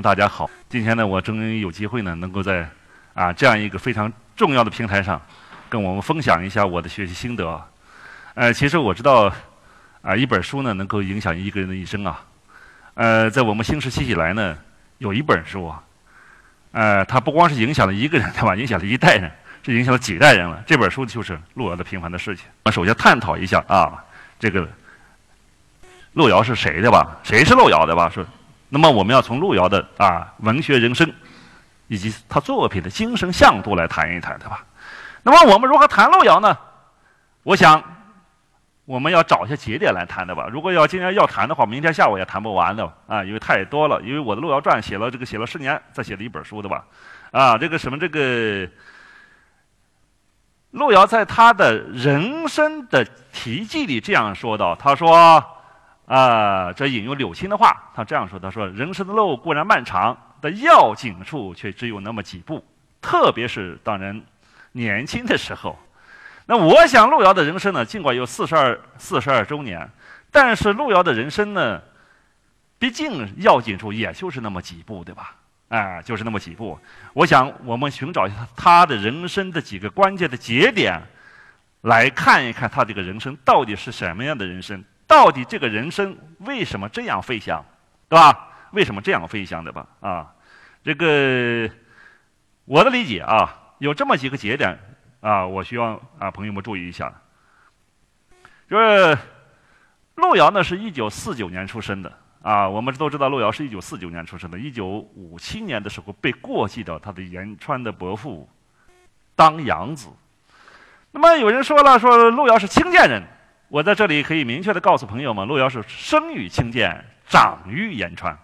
大家好，今天呢，我终于有机会呢，能够在啊这样一个非常重要的平台上，跟我们分享一下我的学习心得。呃，其实我知道，啊，一本书呢，能够影响一个人的一生啊。呃，在我们新时期以来呢，有一本书啊，呃，它不光是影响了一个人，对吧？影响了一代人，是影响了几代人了。这本书就是《路遥的平凡的事情》。我首先探讨一下啊，这个路遥是谁的吧？谁是路遥的吧？是。那么我们要从路遥的啊文学人生，以及他作品的精神向度来谈一谈，对吧？那么我们如何谈路遥呢？我想我们要找一些节点来谈的吧。如果要今天要谈的话，明天下午也谈不完的啊，因为太多了。因为我的《路遥传》写了这个写了十年，再写了一本书，对吧？啊，这个什么这个路遥在他的人生的题记里这样说道：“他说。”啊，这引用柳青的话，他这样说：“他说，人生的路固然漫长，但要紧处却只有那么几步，特别是当人年轻的时候。那我想，路遥的人生呢，尽管有四十二四十二周年，但是路遥的人生呢，毕竟要紧处也就是那么几步，对吧？啊，就是那么几步。我想，我们寻找一下他的人生的几个关键的节点，来看一看他这个人生到底是什么样的人生。”到底这个人生为什么这样飞翔，对吧？为什么这样飞翔的吧？啊，这个我的理解啊，有这么几个节点啊，我希望啊朋友们注意一下。就是路遥呢，是一九四九年出生的啊，我们都知道路遥是一九四九年出生的，一九五七年的时候被过继到他的延川的伯父当养子。那么有人说了，说路遥是清涧人。我在这里可以明确的告诉朋友们，路遥是生于清涧，长于延川。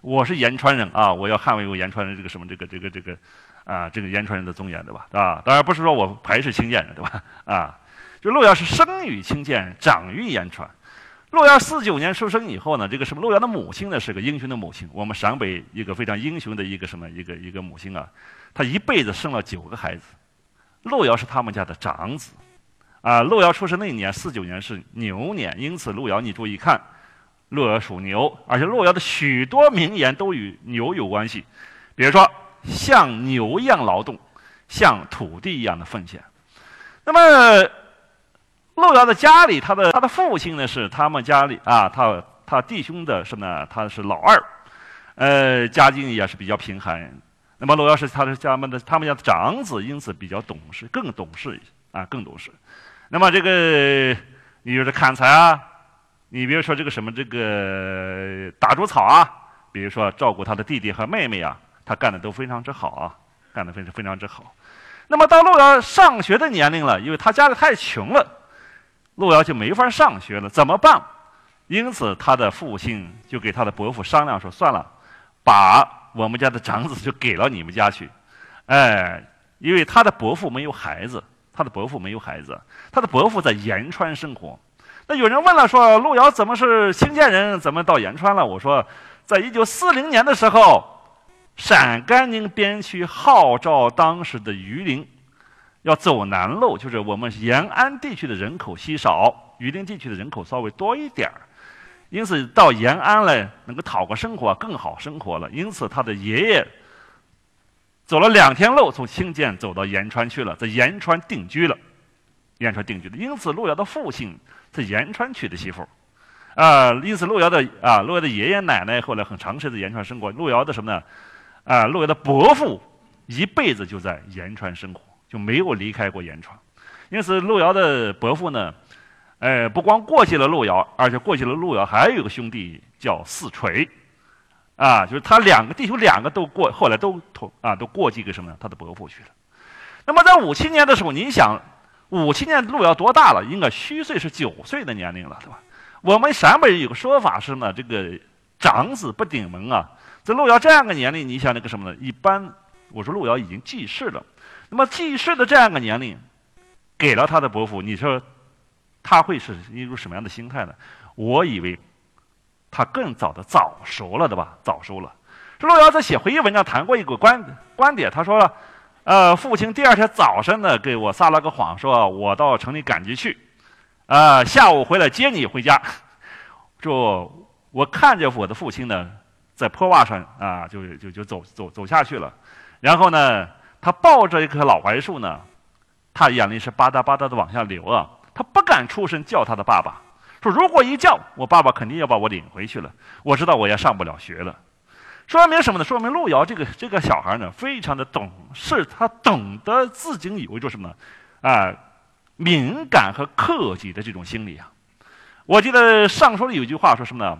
我是延川人啊，我要捍卫我延川人这个什么这个这个这个啊这个延川人的尊严，对吧？啊，当然不是说我排斥清涧人，对吧？啊，就路遥是生于清涧，长于延川。路遥四九年出生以后呢，这个什么路遥的母亲呢是个英雄的母亲，我们陕北一个非常英雄的一个什么一个一个母亲啊，她一辈子生了九个孩子，路遥是他们家的长子。啊，路遥出生那一年，四九年是牛年，因此路遥你注意看，路遥属牛，而且路遥的许多名言都与牛有关系，比如说像牛一样劳动，像土地一样的奉献。那么，路遥的家里，他的他的父亲呢是他们家里啊，他他弟兄的是呢，他是老二，呃，家境也是比较贫寒。那么路遥是他的家们的他们家的长子，因此比较懂事，更懂事啊，更懂事。那么这个，你比如说砍柴啊，你比如说这个什么这个打猪草啊，比如说照顾他的弟弟和妹妹啊，他干的都非常之好啊，干的非常非常之好。那么到路遥上学的年龄了，因为他家里太穷了，路遥就没法上学了，怎么办？因此他的父亲就给他的伯父商量说：“算了，把我们家的长子就给了你们家去。”哎，因为他的伯父没有孩子。他的伯父没有孩子，他的伯父在延川生活。那有人问了，说路遥怎么是清涧人，怎么到延川了？我说，在一九四零年的时候，陕甘宁边区号召当时的榆林要走南路，就是我们延安地区的人口稀少，榆林地区的人口稍微多一点儿，因此到延安来能够讨个生活更好生活了。因此他的爷爷。走了两天路，从清涧走到延川去了，在延川定居了。延川定居了，因此路遥的父亲在延川娶的媳妇啊，因此路遥的啊，路遥的爷爷奶奶后来很长时间在延川生活。路遥的什么呢？啊，路遥的伯父一辈子就在延川生活，就没有离开过延川。因此，路遥的伯父呢，哎，不光过继了路遥，而且过继了路遥还有个兄弟叫四锤。啊，就是他两个弟兄，两个都过，后来都同啊，都过继给什么呢？他的伯父去了。那么在五七年的时候，你想，五七年路遥多大了？应该虚岁是九岁的年龄了，对吧？我们陕北人有个说法是呢，这个长子不顶门啊。在路遥这样个年龄，你想那个什么呢？一般我说路遥已经记事了。那么记事的这样个年龄，给了他的伯父，你说他会是一种什么样的心态呢？我以为。他更早的早熟了，对吧？早熟了。这路遥在写回忆文章谈过一个观观点，他说了，呃，父亲第二天早上呢给我撒了个谎，说我到城里赶集去，啊，下午回来接你回家。就我看着我的父亲呢，在坡洼上啊，就就就走走走下去了。然后呢，他抱着一棵老槐树呢，他眼泪是吧嗒吧嗒的往下流啊。他不敢出声叫他的爸爸，如果一叫，我爸爸肯定要把我领回去了。我知道我也上不了学了。说明什么呢？说明路遥这个这个小孩呢，非常的懂事，他懂得自己有一种什么，啊，敏感和克己的这种心理啊。我记得上书里有句话说什么呢？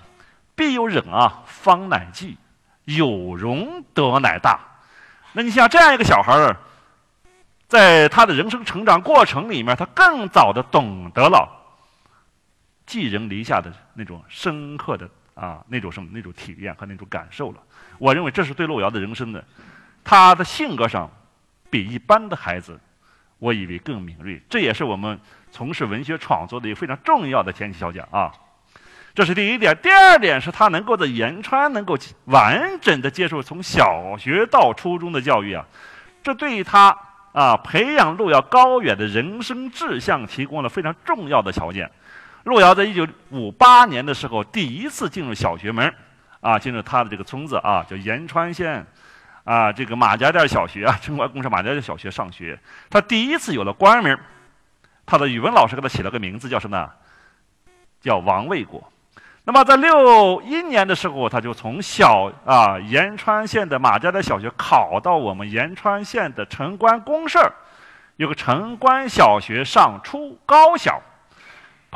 必有忍啊，方乃济；有容德乃大。那你像这样一个小孩儿，在他的人生成长过程里面，他更早的懂得了寄人篱下的那种深刻的啊那种什么那种体验和那种感受了。我认为这是对路遥的人生的，他的性格上比一般的孩子，我以为更敏锐。这也是我们从事文学创作的一个非常重要的前提条件啊。这是第一点。第二点是他能够在延川能够完整的接受从小学到初中的教育啊，这对于他啊培养路遥高远的人生志向提供了非常重要的条件。路遥在一九五八年的时候第一次进入小学门。啊，进入他的这个村子啊，叫延川县，啊，这个马家店小学啊，城关公社马家店小学上学。他第一次有了官名，他的语文老师给他起了个名字，叫什么？叫王卫国。那么在六一年的时候，他就从小啊延川县的马家店小学考到我们延川县的城关公社，有个城关小学上初高小。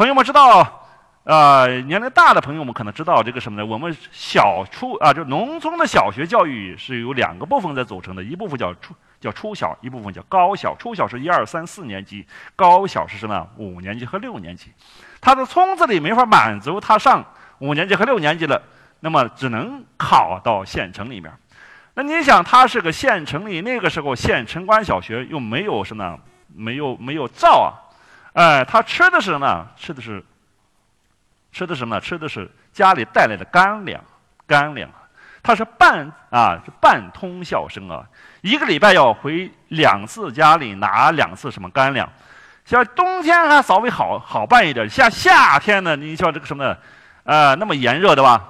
朋友们知道。呃，年龄大的朋友们可能知道这个什么呢？我们小初啊，就农村的小学教育是由两个部分在组成的，一部分叫初叫初小，一部分叫高小。初小是一二三四年级，高小是什么？五年级和六年级。他的村子里没法满足他上五年级和六年级了，那么只能考到县城里面。那你想，他是个县城里那个时候县城关小学又没有什么，没有没有灶啊，哎，他吃的是什么？吃的是。吃的什么？吃的是家里带来的干粮，干粮。他是半啊，是半通校生啊，一个礼拜要回两次家里拿两次什么干粮。像冬天还稍微好好办一点，像夏天呢，你像这个什么，啊，那么炎热的吧？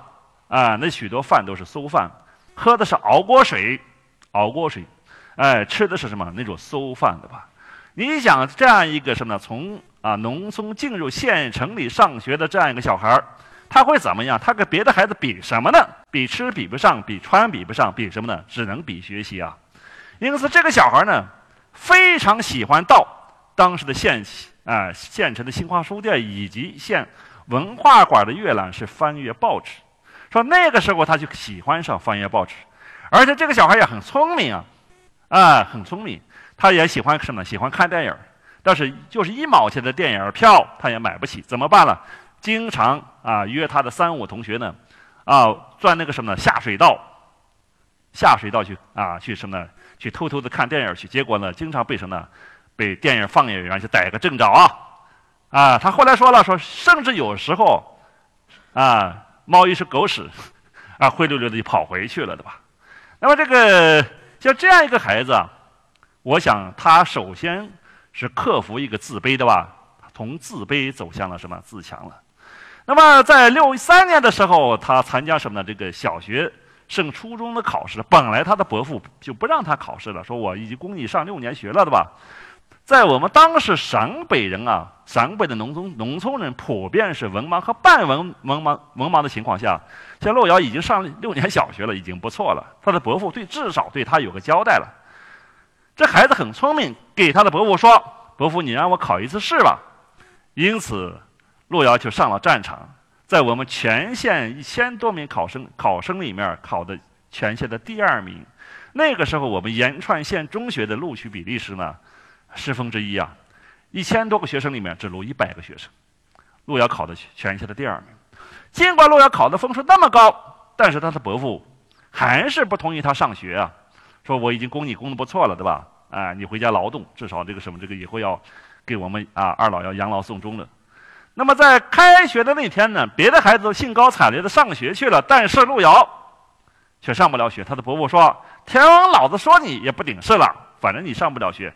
啊，那许多饭都是馊饭，喝的是熬锅水，熬锅水，哎，吃的是什么？那种馊饭的吧？你想这样一个什么呢？从啊，农村进入县城里上学的这样一个小孩儿，他会怎么样？他跟别的孩子比什么呢？比吃比不上，比穿比不上，比什么呢？只能比学习啊。因此，这个小孩呢，非常喜欢到当时的县啊县城的新华书店以及县文化馆的阅览室翻阅报纸。说那个时候他就喜欢上翻阅报纸，而且这个小孩也很聪明啊，啊，很聪明。他也喜欢什么？喜欢看电影。但是就是一毛钱的电影票，他也买不起，怎么办呢？经常啊约他的三五同学呢，啊钻那个什么下水道，下水道去啊去什么去偷偷的看电影去，结果呢经常被什么被电影放映员去逮个正着啊，啊他后来说了说，甚至有时候啊猫一是狗屎，啊灰溜溜的就跑回去了，对吧？那么这个像这样一个孩子啊，我想他首先。是克服一个自卑的吧？从自卑走向了什么自强了？那么在六三年的时候，他参加什么呢？这个小学升初中的考试。本来他的伯父就不让他考试了，说我已经供你上六年学了，对吧？在我们当时陕北人啊，陕北的农村农村人普遍是文盲和半文文盲文盲的情况下，像路遥已经上六年小学了，已经不错了。他的伯父对至少对他有个交代了。这孩子很聪明，给他的伯父说：“伯父，你让我考一次试吧。”因此，路遥就上了战场，在我们全县一千多名考生考生里面考的全县的第二名。那个时候，我们延川县中学的录取比例是呢十分之一啊，一千多个学生里面只录一百个学生。路遥考的全县的第二名。尽管路遥考的分数那么高，但是他的伯父还是不同意他上学啊。说我已经供你供的不错了，对吧？哎，你回家劳动，至少这个什么，这个以后要给我们啊二老要养老送终了。那么在开学的那天呢，别的孩子都兴高采烈的上学去了，但是路遥却上不了学。他的伯伯说：“天王老子说你也不顶事了，反正你上不了学，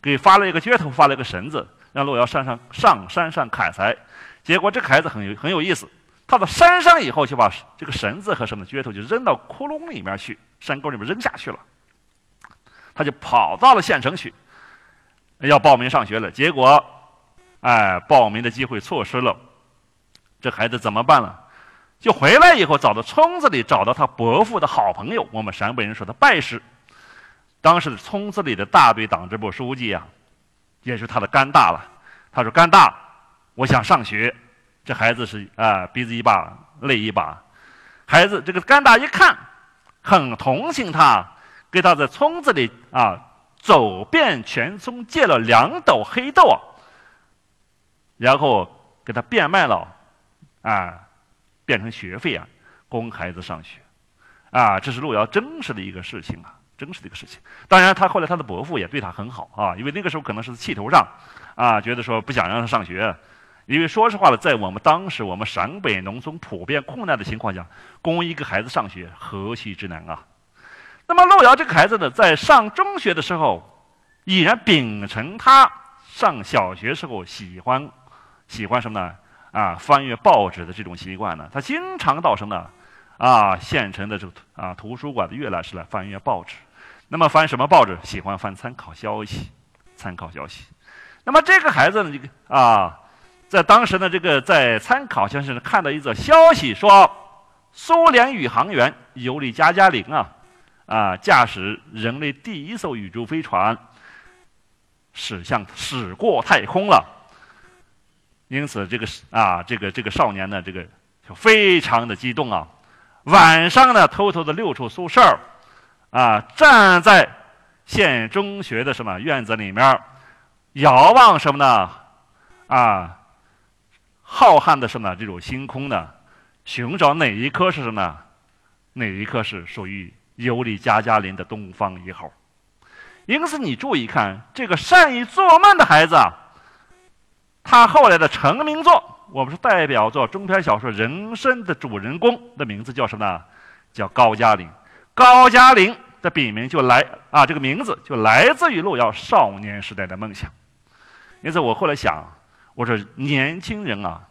给发了一个撅头，发了一个绳子，让路遥山上上山上砍柴。结果这个孩子很有很有意思，他到山上以后，就把这个绳子和什么镢头就扔到窟窿里面去，山沟里面扔下去了。他就跑到了县城去，要报名上学了。结果，哎，报名的机会错失了。这孩子怎么办了？就回来以后，找到村子里找到他伯父的好朋友，我们陕北人说的拜师。当时村子里的大队党支部书记啊，也是他的干大了。他说：“干大，我想上学。”这孩子是啊，鼻子一把泪一把。孩子这个干大一看，很同情他。给他在村子里啊走遍全村，借了两斗黑豆，然后给他变卖了，啊，变成学费啊，供孩子上学，啊，这是路遥真实的一个事情啊，真实的一个事情。当然，他后来他的伯父也对他很好啊，因为那个时候可能是气头上，啊，觉得说不想让他上学，因为说实话了，在我们当时我们陕北农村普遍困难的情况下，供一个孩子上学何其之难啊！那么，路遥这个孩子呢，在上中学的时候，已然秉承他上小学时候喜欢喜欢什么呢？啊，翻阅报纸的这种习惯呢。他经常到什么呢？啊，县城的这个啊图书馆的阅览室来翻阅报纸。那么翻什么报纸？喜欢翻参考消息，参考消息。那么这个孩子呢，这个啊，在当时呢，这个在参考消息看到一则消息，说苏联宇航员尤里加加林啊。啊，驾驶人类第一艘宇宙飞船驶向驶过太空了。因此，这个啊，这个这个少年呢，这个就非常的激动啊。晚上呢，偷偷的溜出宿舍啊，站在县中学的什么院子里面，遥望什么呢？啊，浩瀚的什么这种星空呢？寻找哪一颗是什么？哪一颗是属于？尤里加加林的东方一号，因此你注意看这个善于做梦的孩子啊，他后来的成名作，我们是代表作中篇小说《人生》的主人公的名字叫什么呢？叫高加林。高加林的笔名就来啊，这个名字就来自于路遥少年时代的梦想。因此我后来想，我说年轻人啊，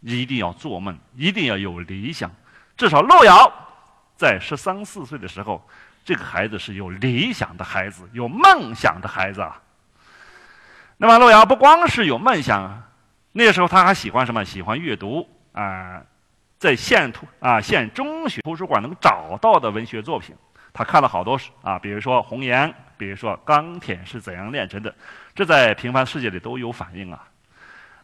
一定要做梦，一定要有理想，至少路遥。在十三四岁的时候，这个孩子是有理想的孩子，有梦想的孩子啊。那么路遥不光是有梦想，那时候他还喜欢什么？喜欢阅读啊，在县图啊县中学图书馆能找到的文学作品，他看了好多书啊，比如说《红岩》，比如说《钢铁是怎样炼成的》，这在平凡世界里都有反映啊。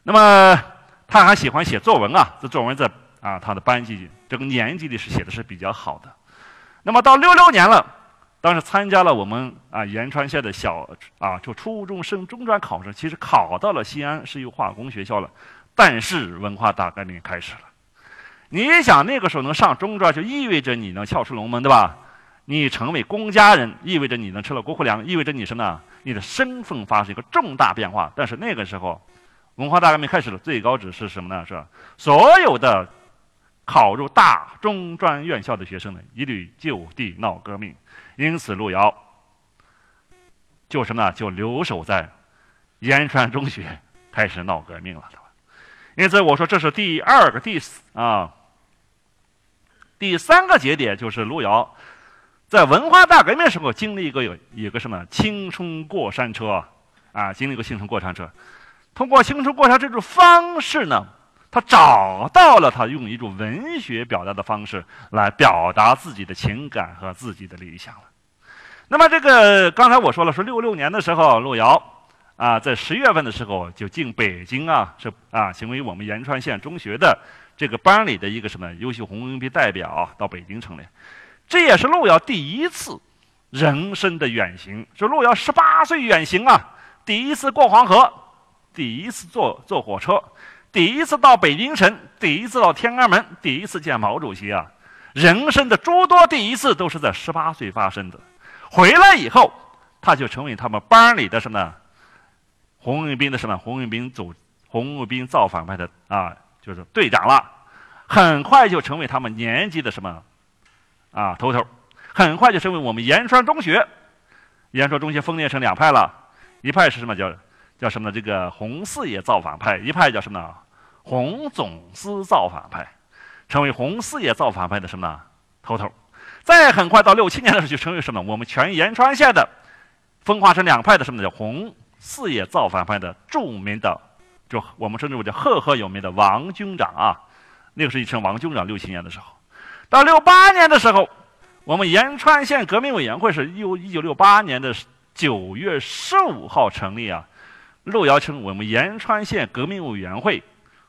那么他还喜欢写作文啊，这作文在。啊，他的班级这个年级里是写的是比较好的。那么到六六年了，当时参加了我们啊延川县的小啊就初中升中专考试，其实考到了西安石油化工学校了。但是文化大革命开始了。你想那个时候能上中专，就意味着你能跳出龙门，对吧？你成为公家人，意味着你能吃了国库粮，意味着你什么？你的身份发生一个重大变化。但是那个时候，文化大革命开始了，最高指是什么呢？是？所有的。考入大中专院校的学生呢，一律就地闹革命，因此路遥就什么呢？就留守在延川中学开始闹革命了，因此我说这是第二个、第四啊，第三个节点就是路遥在文化大革命时候经历一个有一个什么青春过山车啊，经历一个青春过山车，通过青春过山车这种方式呢。他找到了他用一种文学表达的方式来表达自己的情感和自己的理想了。那么这个刚才我说了，说六六年的时候，路遥啊，在十月份的时候就进北京啊，是啊，成为我们延川县中学的这个班里的一个什么优秀红卫兵代表到北京城来。这也是路遥第一次人生的远行，是路遥十八岁远行啊，第一次过黄河，第一次坐坐火车。第一次到北京城，第一次到天安门，第一次见毛主席啊！人生的诸多第一次都是在十八岁发生的。回来以后，他就成为他们班里的什么红卫兵的什么红卫兵组红卫兵造反派的啊，就是队长了。很快就成为他们年级的什么啊头头。很快就成为我们延川中学。延川中学分裂成两派了，一派是什么叫叫什么？这个红四野造反派，一派叫什么呢？洪总司造反派，成为洪四爷造反派的什么呢？头头。再很快到六七年的时候，就成为什么？我们全延川县的分化成两派的什么呢叫洪四爷造反派的著名的，就我们称之为叫赫赫有名的王军长啊。那个时候一称王军长。六七年的时候，到六八年的时候，我们延川县革命委员会是由一九六八年的九月十五号成立啊。路遥称我们延川县革命委员会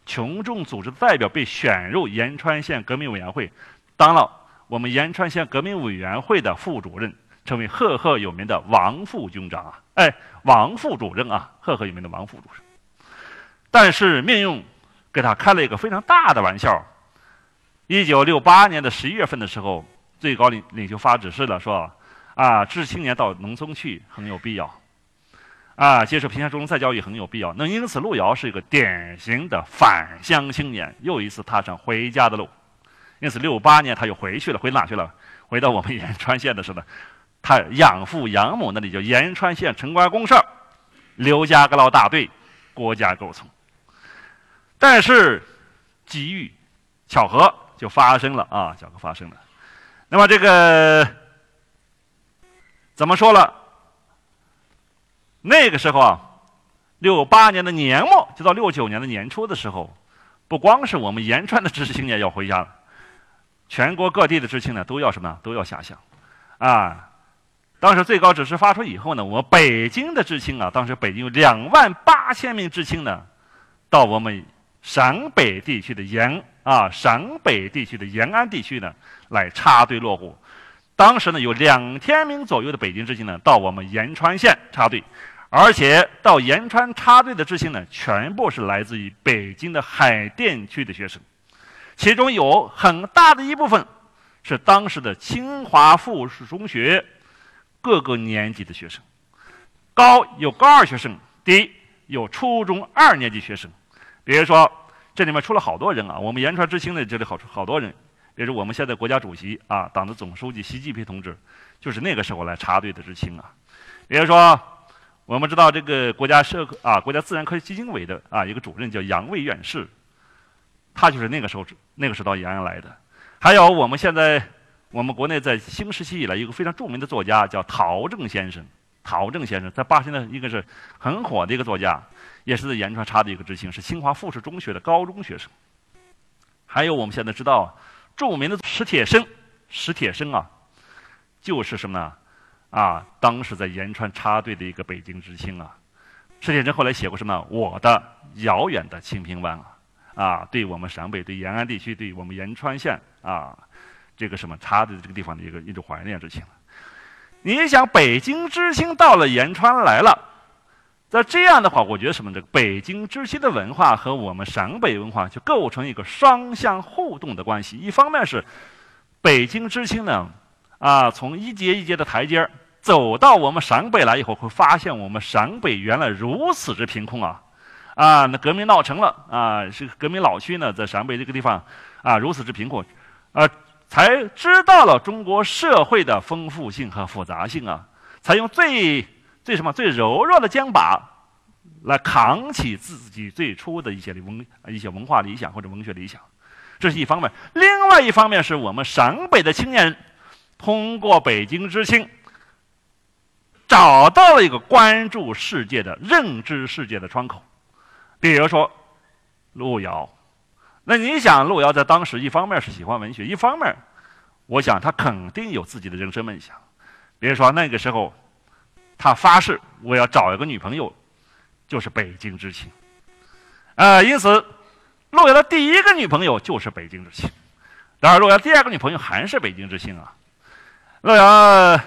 群众组织代表被选入延川县革命委员会，当了我们延川县革命委员会的副主任，成为赫赫有名的王副军长啊！哎，王副主任啊，赫赫有名的王副主任。但是命运给他开了一个非常大的玩笑。一九六八年的十一月份的时候，最高领领袖发指示了，说啊，知青年到农村去很有必要。啊，接受平乡初中再教育很有必要。那因此，路遥是一个典型的返乡青年，又一次踏上回家的路。因此，六八年他又回去了，回哪去了？回到我们延川县的时候，他养父养母那里，叫延川县城关公社，刘家阁老大队，郭家沟村。但是，机遇、巧合就发生了啊，巧合发生了。那么这个怎么说了？那个时候啊，六八年的年末，就到六九年的年初的时候，不光是我们延川的知识青年要回家了，全国各地的知青呢都要什么？都要下乡，啊，当时最高指示发出以后呢，我北京的知青啊，当时北京有两万八千名知青呢，到我们陕北地区的延啊陕北地区的延安地区呢来插队落户。当时呢有两千名左右的北京知青呢到我们延川县插队。而且到延川插队的知青呢，全部是来自于北京的海淀区的学生，其中有很大的一部分是当时的清华附属中学各个年级的学生，高有高二学生，低有初中二年级学生。比如说，这里面出了好多人啊，我们延川知青的这里好好多人，比如我们现在国家主席啊，党的总书记习近平同志，就是那个时候来插队的知青啊，比如说。我们知道这个国家社科啊，国家自然科学基金委的啊一个主任叫杨卫院士，他就是那个时候那个时候到延安来的。还有我们现在我们国内在新时期以来一个非常著名的作家叫陶正先生，陶正先生在八十年代应该是很火的一个作家，也是在延川插的一个知青，是清华附属中学的高中学生。还有我们现在知道著名的史铁生，史铁生啊，就是什么呢？啊，当时在延川插队的一个北京知青啊，史铁生后来写过什么？我的遥远的清平湾啊，啊，对我们陕北、对延安地区、对我们延川县啊，这个什么插队的这个地方的一个一种怀念之情。你想，北京知青到了延川来了，在这样的话，我觉得什么？这个北京知青的文化和我们陕北文化就构成一个双向互动的关系。一方面是北京知青呢。啊，从一阶一阶的台阶儿走到我们陕北来以后，会发现我们陕北原来如此之贫困啊！啊，那革命闹成了啊，是革命老区呢，在陕北这个地方啊，如此之贫困，啊，才知道了中国社会的丰富性和复杂性啊，才用最最什么最柔弱的肩膀来扛起自己最初的一些文一些文化理想或者文学理想，这是一方面。另外一方面是我们陕北的青年人。通过北京知青，找到了一个关注世界的认知世界的窗口。比如说，路遥。那你想，路遥在当时一方面是喜欢文学，一方面，我想他肯定有自己的人生梦想。比如说那个时候，他发誓我要找一个女朋友，就是北京知青。呃，因此，路遥的第一个女朋友就是北京知青。当然，路遥第二个女朋友还是北京知青啊。洛阳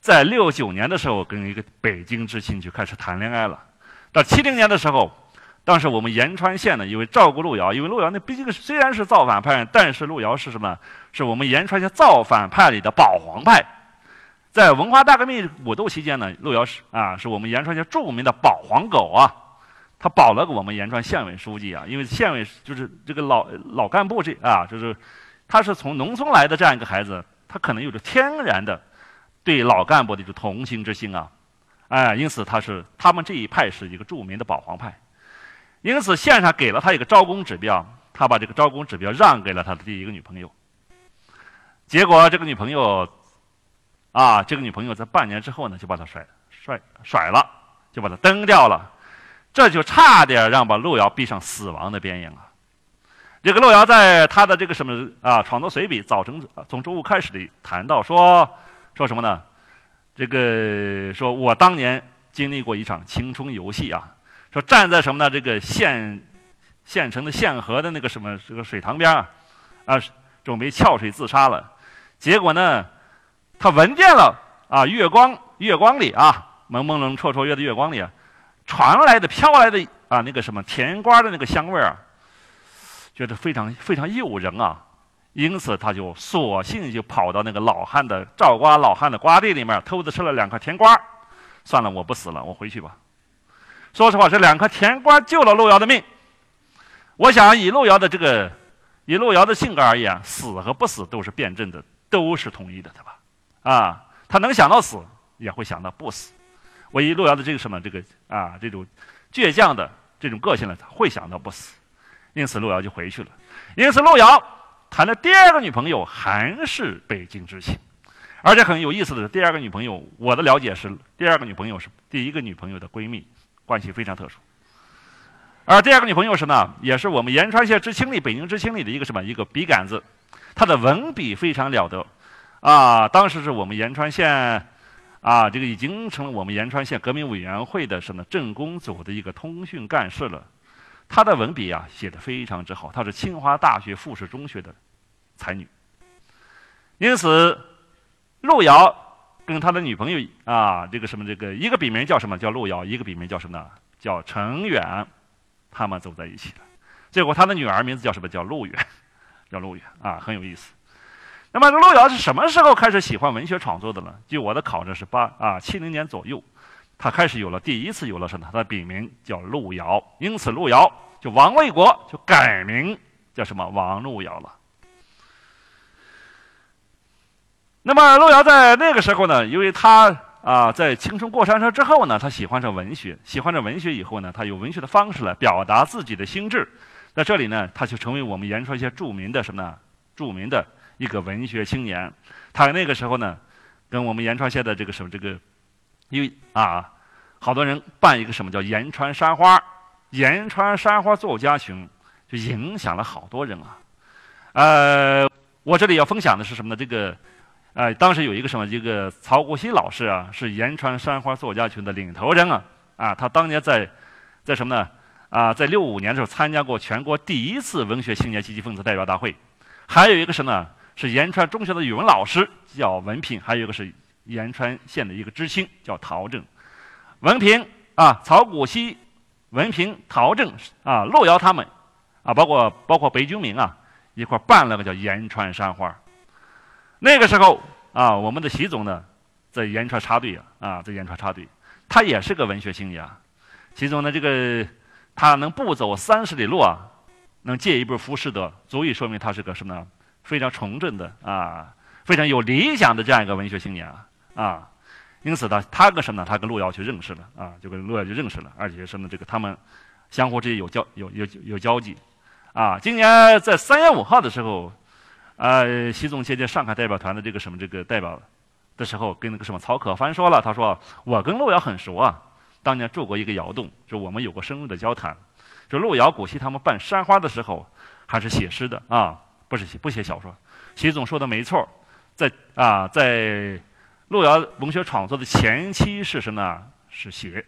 在六九年的时候跟一个北京知青就开始谈恋爱了。到七零年的时候，当时我们延川县呢，因为照顾路遥，因为路遥那毕竟虽然是造反派，但是路遥是什么？是我们延川县造反派里的保皇派。在文化大革命武斗期间呢，路遥是啊，是我们延川县著名的保皇狗啊。他保了个我们延川县委书记啊，因为县委就是这个老老干部这啊，就是他是从农村来的这样一个孩子。他可能有着天然的对老干部的一种同情之心啊，哎，因此他是他们这一派是一个著名的保皇派。因此县上给了他一个招工指标，他把这个招工指标让给了他的第一个女朋友。结果这个女朋友，啊，这个女朋友在半年之后呢，就把他甩甩甩了，就把他蹬掉了，这就差点让把路遥逼上死亡的边缘了。这个路遥在他的这个什么啊创作随笔《早晨从中午开始》里谈到说说什么呢？这个说我当年经历过一场青春游戏啊，说站在什么呢？这个县县城的县河的那个什么这个水塘边啊，啊，准备跳水自杀了。结果呢，他闻见了啊，月光月光里啊，朦朦胧绰绰约的月光里啊，传来的飘来的啊那个什么甜瓜的那个香味儿啊，觉得非常非常诱人啊，因此他就索性就跑到那个老汉的照瓜老汉的瓜地里面，偷着吃了两颗甜瓜。算了，我不死了，我回去吧。说实话，这两颗甜瓜救了路遥的命。我想以路遥的这个以路遥的性格而言，死和不死都是辩证的。都是统一的，对吧？啊，他能想到死，也会想到不死。我以路遥的这个什么这个啊这种倔强的这种个性呢，他会想到不死。因此，路遥就回去了。因此，路遥谈的第二个女朋友还是北京知青，而且很有意思的是，第二个女朋友，我的了解是，第二个女朋友是第一个女朋友的闺蜜，关系非常特殊。而第二个女朋友是呢，也是我们延川县知青里、北京知青里的一个什么一个笔杆子。她的文笔非常了得，啊，当时是我们延川县，啊，这个已经成了我们延川县革命委员会的什么政工组的一个通讯干事了。他的文笔啊，写的非常之好。他是清华大学附属中学的才女。因此，路遥跟他的女朋友啊，这个什么这个一个笔名叫什么叫路遥，一个笔名叫什么呢？叫陈远，他们走在一起了。结果他的女儿名字叫什么叫路远。叫路远啊，很有意思。那么，路遥是什么时候开始喜欢文学创作的呢？据我的考证是八啊七零年左右，他开始有了第一次有了什么？他的笔名叫路遥，因此路遥就王卫国就改名叫什么王路遥了。那么，路遥在那个时候呢，因为他啊在青春过山车之后呢，他喜欢上文学，喜欢上文学以后呢，他用文学的方式来表达自己的心智。在这里呢，他就成为我们延川县著名的什么呢？著名的一个文学青年。他那个时候呢，跟我们延川县的这个什么这个，因为啊，好多人办一个什么叫延川山花，延川山花作家群，就影响了好多人啊。呃，我这里要分享的是什么呢？这个，呃，当时有一个什么一个曹国熙老师啊，是延川山花作家群的领头人啊。啊，他当年在在什么呢？啊，在六五年的时候参加过全国第一次文学青年积极分子代表大会，还有一个是呢，是延川中学的语文老师叫文平，还有一个是延川县的一个知青叫陶正。文平啊，曹古熙、文平、陶正啊，路遥他们啊，包括包括白军明啊，一块办了个叫延川山花。那个时候啊，我们的习总呢，在延川插队啊，啊，在延川插队，他也是个文学青年。习总呢，这个。他能不走三十里路啊，能借一本《浮士德》，足以说明他是个什么呢非常纯正的啊，非常有理想的这样一个文学青年啊啊！因此呢，他跟什么呢？他跟路遥去认识了啊，就跟路遥就认识了，而且什么这个他们相互之间有交有有有交集啊。今年在三月五号的时候，呃，习总接见上海代表团的这个什么这个代表的时候，跟那个什么曹可帆说了，他说我跟路遥很熟啊。当年住过一个窑洞，就我们有过深入的交谈。就路遥、古稀他们办山花的时候，还是写诗的啊，不是写不写小说。习总说的没错，在啊，在路遥文学创作的前期是什么呢？是写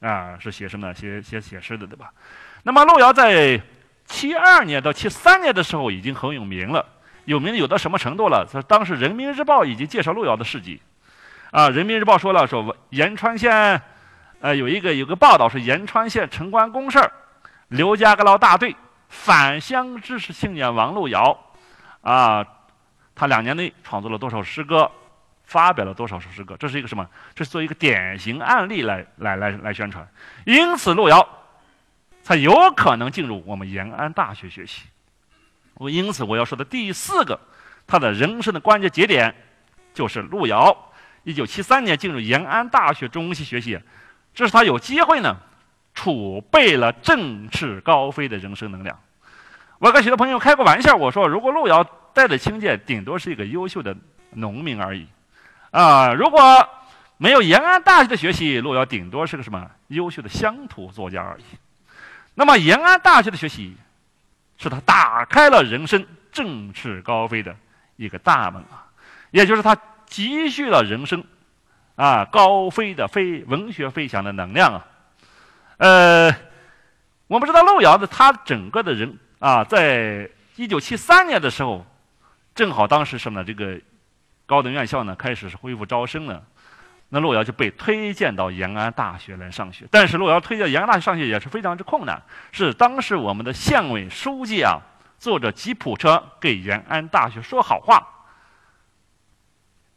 啊，是写什么？写写写诗的，对吧？那么路遥在七二年到七三年的时候已经很有名了，有名有到什么程度了？说当时《人民日报》已经介绍路遥的事迹啊，《人民日报》说了，说延川县。呃，有一个有个报道是延川县城关公事儿，刘家个老大队返乡知识青年王路遥，啊，他两年内创作了多少诗歌，发表了多少首诗歌，这是一个什么？这是做一个典型案例来来来来宣传，因此路遥才有可能进入我们延安大学学习。我因此我要说的第四个，他的人生的关键节点，就是路遥一九七三年进入延安大学中文系学习。这是他有机会呢，储备了振翅高飞的人生能量。我跟许多朋友开过玩笑，我说如果路遥带着青剑顶多是一个优秀的农民而已，啊，如果没有延安大学的学习，路遥顶多是个什么优秀的乡土作家而已。那么延安大学的学习，是他打开了人生振翅高飞的一个大门啊，也就是他积蓄了人生啊高飞的飞文学飞翔的能量啊。呃，我们知道路遥的他整个的人。啊，在一九七三年的时候，正好当时什么呢？这个高等院校呢开始是恢复招生了，那路遥就被推荐到延安大学来上学。但是路遥推荐延安大学上学也是非常之困难，是当时我们的县委书记啊，坐着吉普车给延安大学说好话，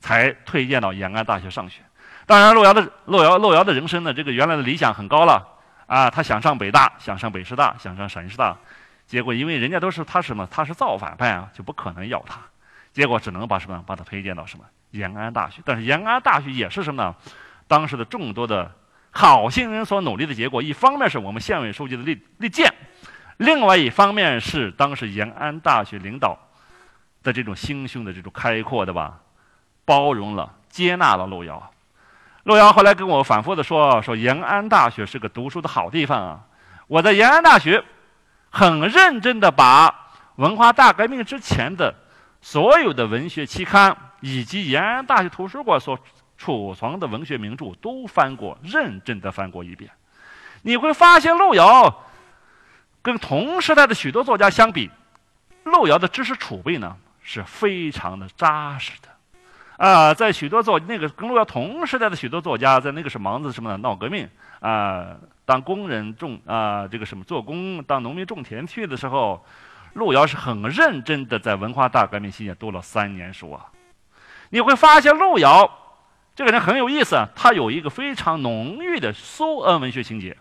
才推荐到延安大学上学。当然，路遥的路遥路遥的人生呢，这个原来的理想很高了啊，他想上北大，想上北师大，想上陕西师大。结果，因为人家都是他什么，他是造反派啊，就不可能要他。结果只能把什么，把他推荐到什么延安大学。但是延安大学也是什么呢？当时的众多的好心人所努力的结果。一方面是我们县委书记的力力荐，另外一方面是当时延安大学领导的这种心胸的这种开阔的吧，包容了、接纳了路遥。路遥后来跟我反复的说，说延安大学是个读书的好地方啊。我在延安大学。很认真的把文化大革命之前的所有的文学期刊，以及延安大学图书馆所储藏的文学名著都翻过，认真的翻过一遍。你会发现，路遥跟同时代的许多作家相比，路遥的知识储备呢是非常的扎实的。啊，在许多作那个跟路遥同时代的许多作家，在那个是忙着什么呢？闹革命啊。当工人种啊，这个什么做工，当农民种田去的时候，路遥是很认真的在文化大革命期间读了三年书啊。你会发现路遥这个人很有意思啊，他有一个非常浓郁的苏俄文学情节，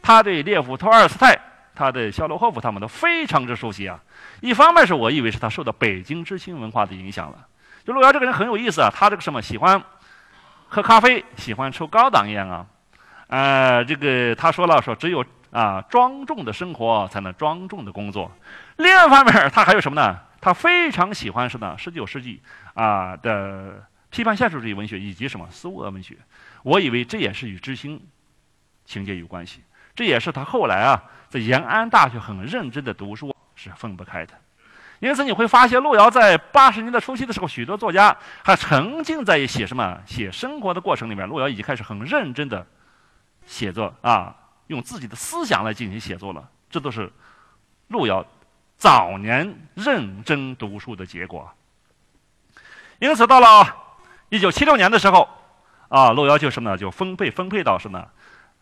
他对列夫·托尔斯泰、他的肖洛霍夫他们都非常之熟悉啊。一方面是我以为是他受到北京知青文化的影响了。就路遥这个人很有意思啊，他这个什么喜欢喝咖啡，喜欢抽高档烟啊。呃，这个他说了，说只有啊庄重的生活才能庄重的工作。另外一方面，他还有什么呢？他非常喜欢什么？十九世纪啊的批判现实主义文学以及什么苏俄文学。我以为这也是与知青情节有关系。这也是他后来啊在延安大学很认真的读书是分不开的。因此你会发现，路遥在八十年代初期的时候，许多作家还沉浸在写什么写生活的过程里面。路遥已经开始很认真的。写作啊，用自己的思想来进行写作了，这都是路遥早年认真读书的结果。因此，到了一九七六年的时候，啊，路遥就什么呢？就分配分配到什么？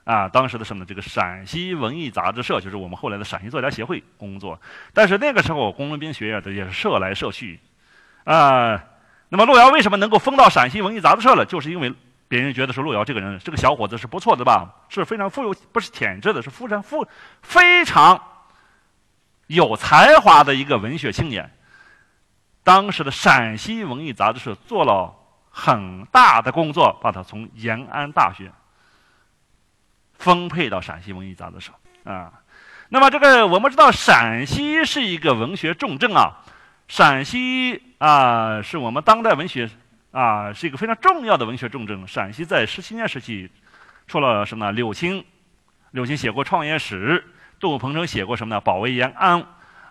啊，当时的什么？这个陕西文艺杂志社，就是我们后来的陕西作家协会工作。但是那个时候，工农兵学院的也是社来社去，啊，那么路遥为什么能够分到陕西文艺杂志社了？就是因为。别人觉得说路遥这个人，这个小伙子是不错的吧？是非常富有，不是潜质的，是非常富、非常有才华的一个文学青年。当时的陕西文艺杂志社做了很大的工作，把他从延安大学分配到陕西文艺杂志社啊。那么这个我们知道，陕西是一个文学重镇啊，陕西啊是我们当代文学。啊，是一个非常重要的文学重镇。陕西在十七年时期，出了什么？柳青，柳青写过《创业史》；杜鹏程写过什么呢？《保卫延安》。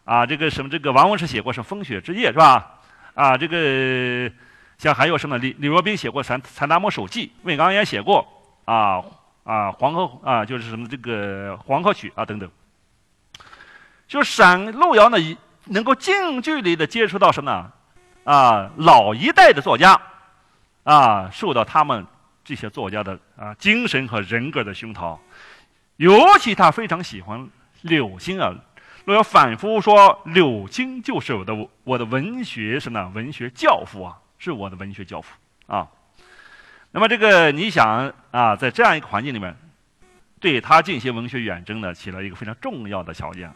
啊，这个什么？这个王文石写过是《风雪之夜》，是吧？啊，这个像还有什么？李李若冰写过《残残达摩手记》，魏刚也写过啊啊黄河啊，就是什么这个《黄河曲》啊等等。就陕路遥呢，能够近距离的接触到什么呢？啊，老一代的作家。啊，受到他们这些作家的啊精神和人格的熏陶，尤其他非常喜欢柳青啊。路遥反复说，柳青就是我的我的文学什么文学教父啊，是我的文学教父啊。那么这个你想啊，在这样一个环境里面，对他进行文学远征呢，起了一个非常重要的条件。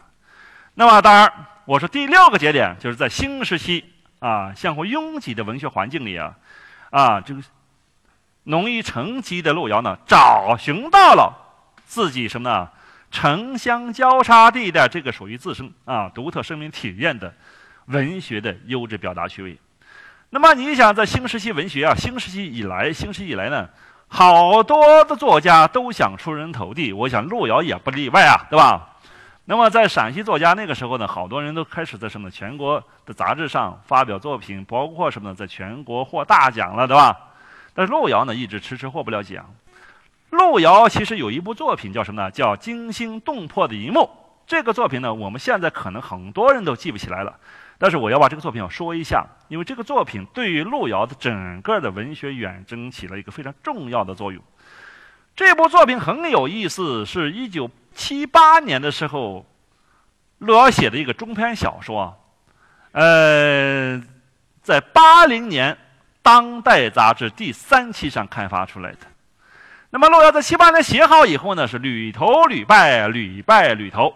那么当然，我说第六个节点就是在新时期啊，相互拥挤的文学环境里啊。啊，这个农艺成疾的路遥呢，找寻到了自己什么呢？城乡交叉地带，这个属于自身啊独特生命体验的文学的优质表达趣味。那么你想，在新时期文学啊，新时期以来，新时期以来呢，好多的作家都想出人头地，我想路遥也不例外啊，对吧？那么在陕西作家那个时候呢，好多人都开始在什么全国的杂志上发表作品，包括什么呢，在全国获大奖了，对吧？但是路遥呢，一直迟迟获不了奖。路遥其实有一部作品叫什么呢？叫《惊心动魄的一幕》。这个作品呢，我们现在可能很多人都记不起来了。但是我要把这个作品要说一下，因为这个作品对于路遥的整个的文学远征起了一个非常重要的作用。这部作品很有意思，是一九七八年的时候，路遥写的一个中篇小说，呃，在八零年《当代》杂志第三期上刊发出来的。那么路遥在七八年写好以后呢，是屡投屡败，屡败屡投。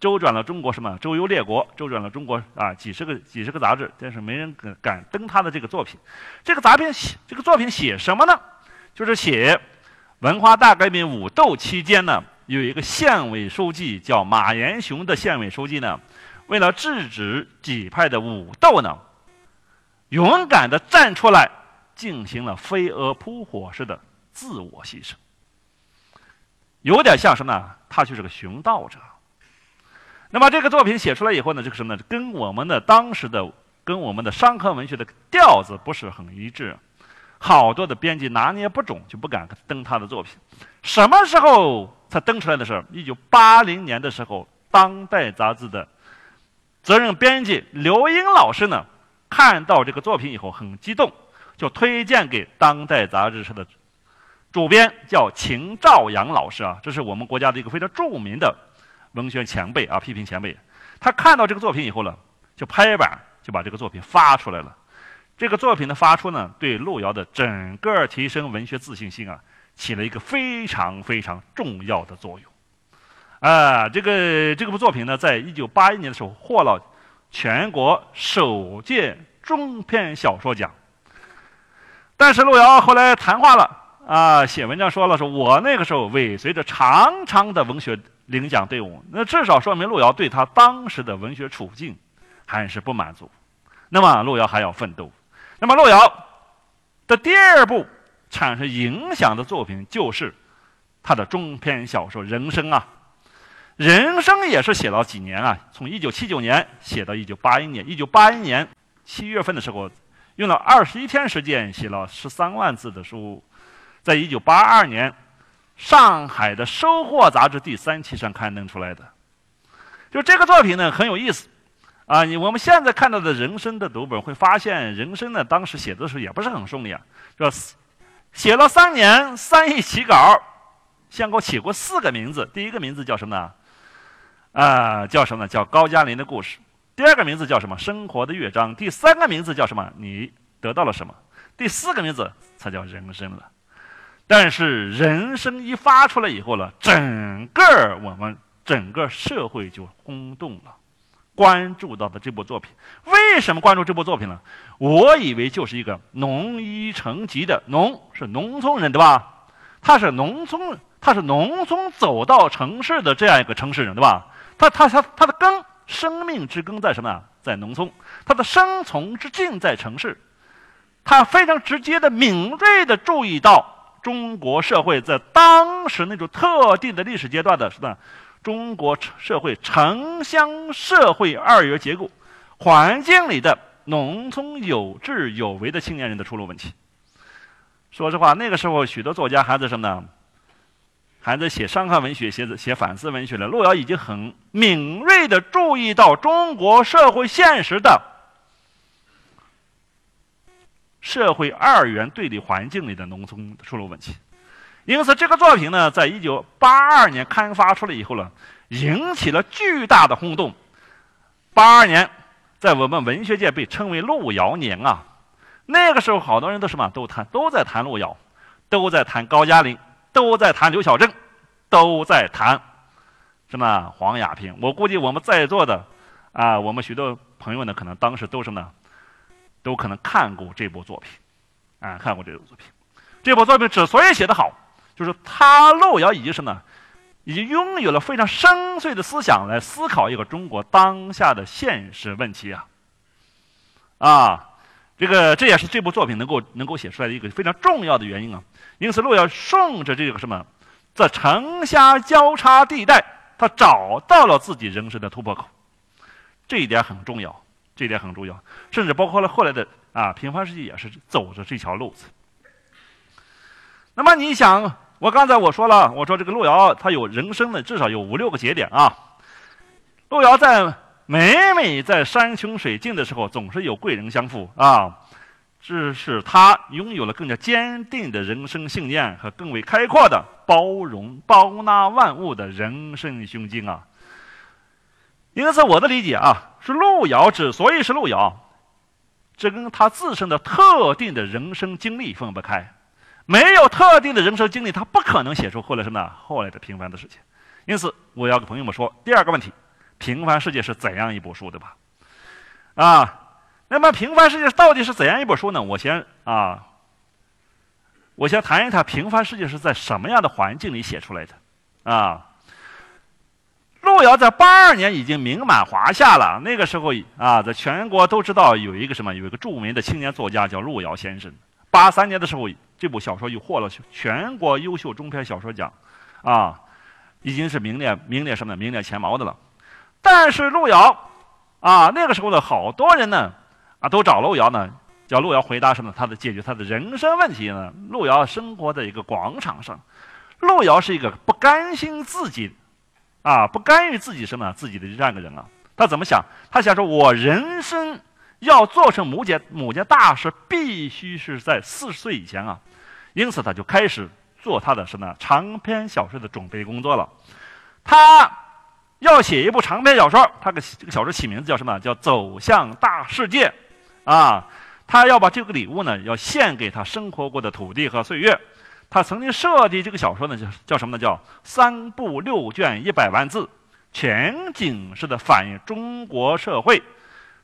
周转了中国什么周游列国，周转了中国啊几十个几十个杂志，但是没人敢敢登他的这个作品。这个杂篇写这个作品写什么呢？就是写文化大革命武斗期间呢，有一个县委书记叫马延雄的县委书记呢，为了制止己派的武斗呢，勇敢的站出来，进行了飞蛾扑火式的自我牺牲，有点像什么呢？他就是个寻道者。那么这个作品写出来以后呢，这个什么呢？跟我们的当时的、跟我们的商科文学的调子不是很一致，好多的编辑拿捏不准，就不敢登他的作品。什么时候才登出来的事儿？一九八零年的时候，《当代》杂志的责任编辑刘英老师呢，看到这个作品以后很激动，就推荐给《当代》杂志社的主编叫秦兆阳老师啊，这是我们国家的一个非常著名的。文学前辈啊，批评前辈，他看到这个作品以后呢，就拍板就把这个作品发出来了。这个作品的发出呢，对路遥的整个提升文学自信心啊，起了一个非常非常重要的作用。啊，这个这部作品呢，在一九八一年的时候获了全国首届中篇小说奖。但是路遥后来谈话了啊，写文章说了，说我那个时候尾随着长长的文学。领奖队伍，那至少说明路遥对他当时的文学处境还是不满足。那么路遥还要奋斗。那么路遥的第二部产生影响的作品就是他的中篇小说《人生》啊，《人生》也是写了几年啊，从一九七九年写到一九八一年。一九八一年七月份的时候，用了二十一天时间写了十三万字的书，在一九八二年。上海的《收获》杂志第三期上刊登出来的，就这个作品呢很有意思，啊，你我们现在看到的人生的读本会发现，人生呢当时写的时候也不是很顺利啊，说写了三年三亿起稿，先给我起过四个名字，第一个名字叫什么呢？啊，叫什么呢？叫高加林的故事。第二个名字叫什么？生活的乐章。第三个名字叫什么？你得到了什么？第四个名字才叫人生了。但是人生一发出来以后呢，整个我们整个社会就轰动了，关注到的这部作品。为什么关注这部作品呢？我以为就是一个农医成疾的农是农村人对吧？他是农村，他是农村走到城市的这样一个城市人对吧？他他他他的根，生命之根在什么？在农村，他的生存之境在城市。他非常直接的、敏锐的注意到。中国社会在当时那种特定的历史阶段的是吧？中国社会城乡社会二元结构环境里的农村有志有为的青年人的出路问题。说实话，那个时候许多作家还在什么呢？还在写伤害文学、写写反思文学呢。路遥已经很敏锐的注意到中国社会现实的。社会二元对立环境里的农村出路问题，因此这个作品呢，在一九八二年刊发出来以后呢，引起了巨大的轰动。八二年，在我们文学界被称为“路遥年”啊。那个时候，好多人都什么都谈，都在谈路遥，都在谈高加林，都在谈刘晓正，都在谈什么黄亚萍。我估计我们在座的啊，我们许多朋友呢，可能当时都什么？都可能看过这部作品，啊，看过这部作品。这部作品之所以写得好，就是他路遥已经什么呢？以及拥有了非常深邃的思想来思考一个中国当下的现实问题啊！啊，这个这也是这部作品能够能够写出来的一个非常重要的原因啊！因此，路遥顺着这个什么，在城乡交叉地带，他找到了自己人生的突破口，这一点很重要，这一点很重要，甚至包括了后来的啊，平凡世界也是走着这条路子。那么你想，我刚才我说了，我说这个路遥他有人生的至少有五六个节点啊。路遥在每每在山穷水尽的时候，总是有贵人相扶啊。这是他拥有了更加坚定的人生信念和更为开阔的包容、包纳万物的人生胸襟啊。因此，我的理解啊，是路遥之所以是路遥，这跟他自身的特定的人生经历分不开。没有特定的人生经历，他不可能写出后来什么后来的平凡的世界。因此，我要跟朋友们说第二个问题：平凡世界是怎样一部书，对吧？啊。那么，《平凡世界》到底是怎样一本书呢？我先啊，我先谈一谈《平凡世界》是在什么样的环境里写出来的啊。路遥在八二年已经名满华夏了。那个时候啊，在全国都知道有一个什么，有一个著名的青年作家叫路遥先生。八三年的时候，这部小说又获了全国优秀中篇小说奖，啊，已经是名列名列什么名列前茅的了。但是路遥啊，那个时候的好多人呢。啊，都找路遥呢，叫路遥回答什么？他的解决他的人生问题呢？路遥生活在一个广场上，路遥是一个不甘心自己，啊，不甘于自己什么自己的这样一个人啊。他怎么想？他想说，我人生要做成某件某件大事，必须是在四十岁以前啊。因此，他就开始做他的什么长篇小说的准备工作了。他。要写一部长篇小说，他给这个小说起名字叫什么？叫《走向大世界》。啊，他要把这个礼物呢，要献给他生活过的土地和岁月。他曾经设计这个小说呢，叫叫什么呢？叫三部六卷一百万字，全景式的反映中国社会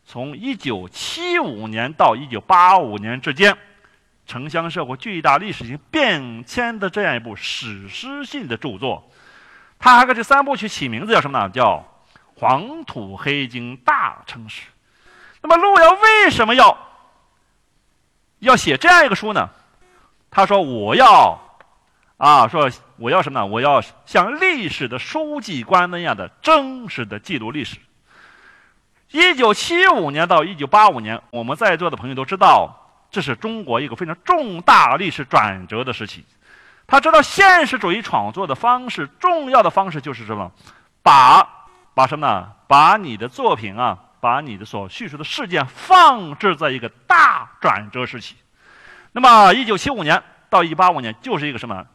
从一九七五年到一九八五年之间城乡社会巨大历史性变迁的这样一部史诗性的著作。他还给这三部曲起名字叫什么呢？叫《黄土黑金大城市》。那么路遥为什么要要写这样一个书呢？他说：“我要啊，说我要什么呢？我要像历史的书记官那样的真实的记录历史。”一九七五年到一九八五年，我们在座的朋友都知道，这是中国一个非常重大历史转折的时期。他知道现实主义创作的方式，重要的方式就是什么？把把什么呢？把你的作品啊，把你的所叙述的事件放置在一个大转折时期。那么，一九七五年到一八五年就是一个什么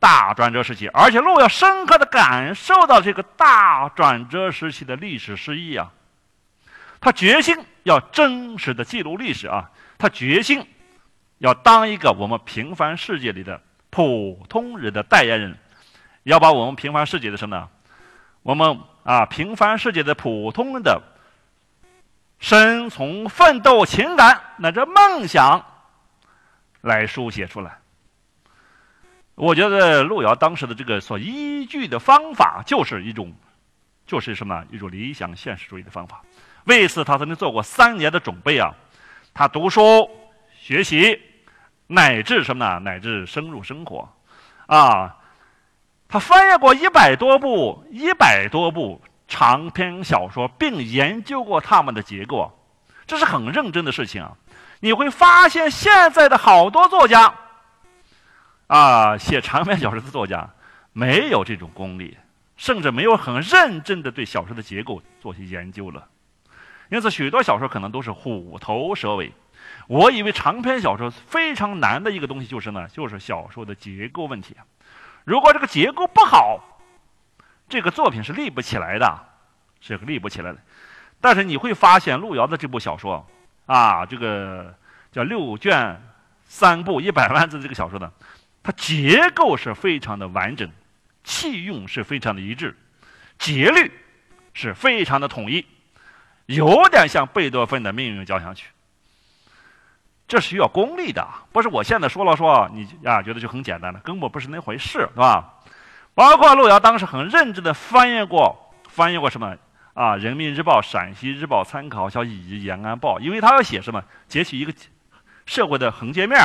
大转折时期？而且，路要深刻的感受到这个大转折时期的历史诗意啊。他决心要真实的记录历史啊，他决心要当一个我们平凡世界里的。普通人的代言人，要把我们平凡世界的什么呢？我们啊，平凡世界的普通人的生存、奋斗、情感乃至梦想，来书写出来。我觉得路遥当时的这个所依据的方法，就是一种，就是什么？一种理想现实主义的方法。为此，他曾经做过三年的准备啊，他读书学习。乃至什么呢？乃至深入生活，啊，他翻译过一百多部、一百多部长篇小说，并研究过他们的结构，这是很认真的事情啊。你会发现，现在的好多作家，啊，写长篇小说的作家，没有这种功力，甚至没有很认真的对小说的结构做些研究了。因此，许多小说可能都是虎头蛇尾。我以为长篇小说非常难的一个东西就是呢，就是小说的结构问题。如果这个结构不好，这个作品是立不起来的，是立不起来的。但是你会发现，路遥的这部小说啊，这个叫六卷三部一百万字这个小说呢，它结构是非常的完整，气用是非常的一致，节律是非常的统一，有点像贝多芬的命运交响曲。这是需要功力的，不是我现在说了说你啊，觉得就很简单的，根本不是那回事，是吧？包括路遥当时很认真的翻译过翻译过什么啊，《人民日报》《陕西日报》参考消息以及《延安报》，因为他要写什么，截取一个社会的横截面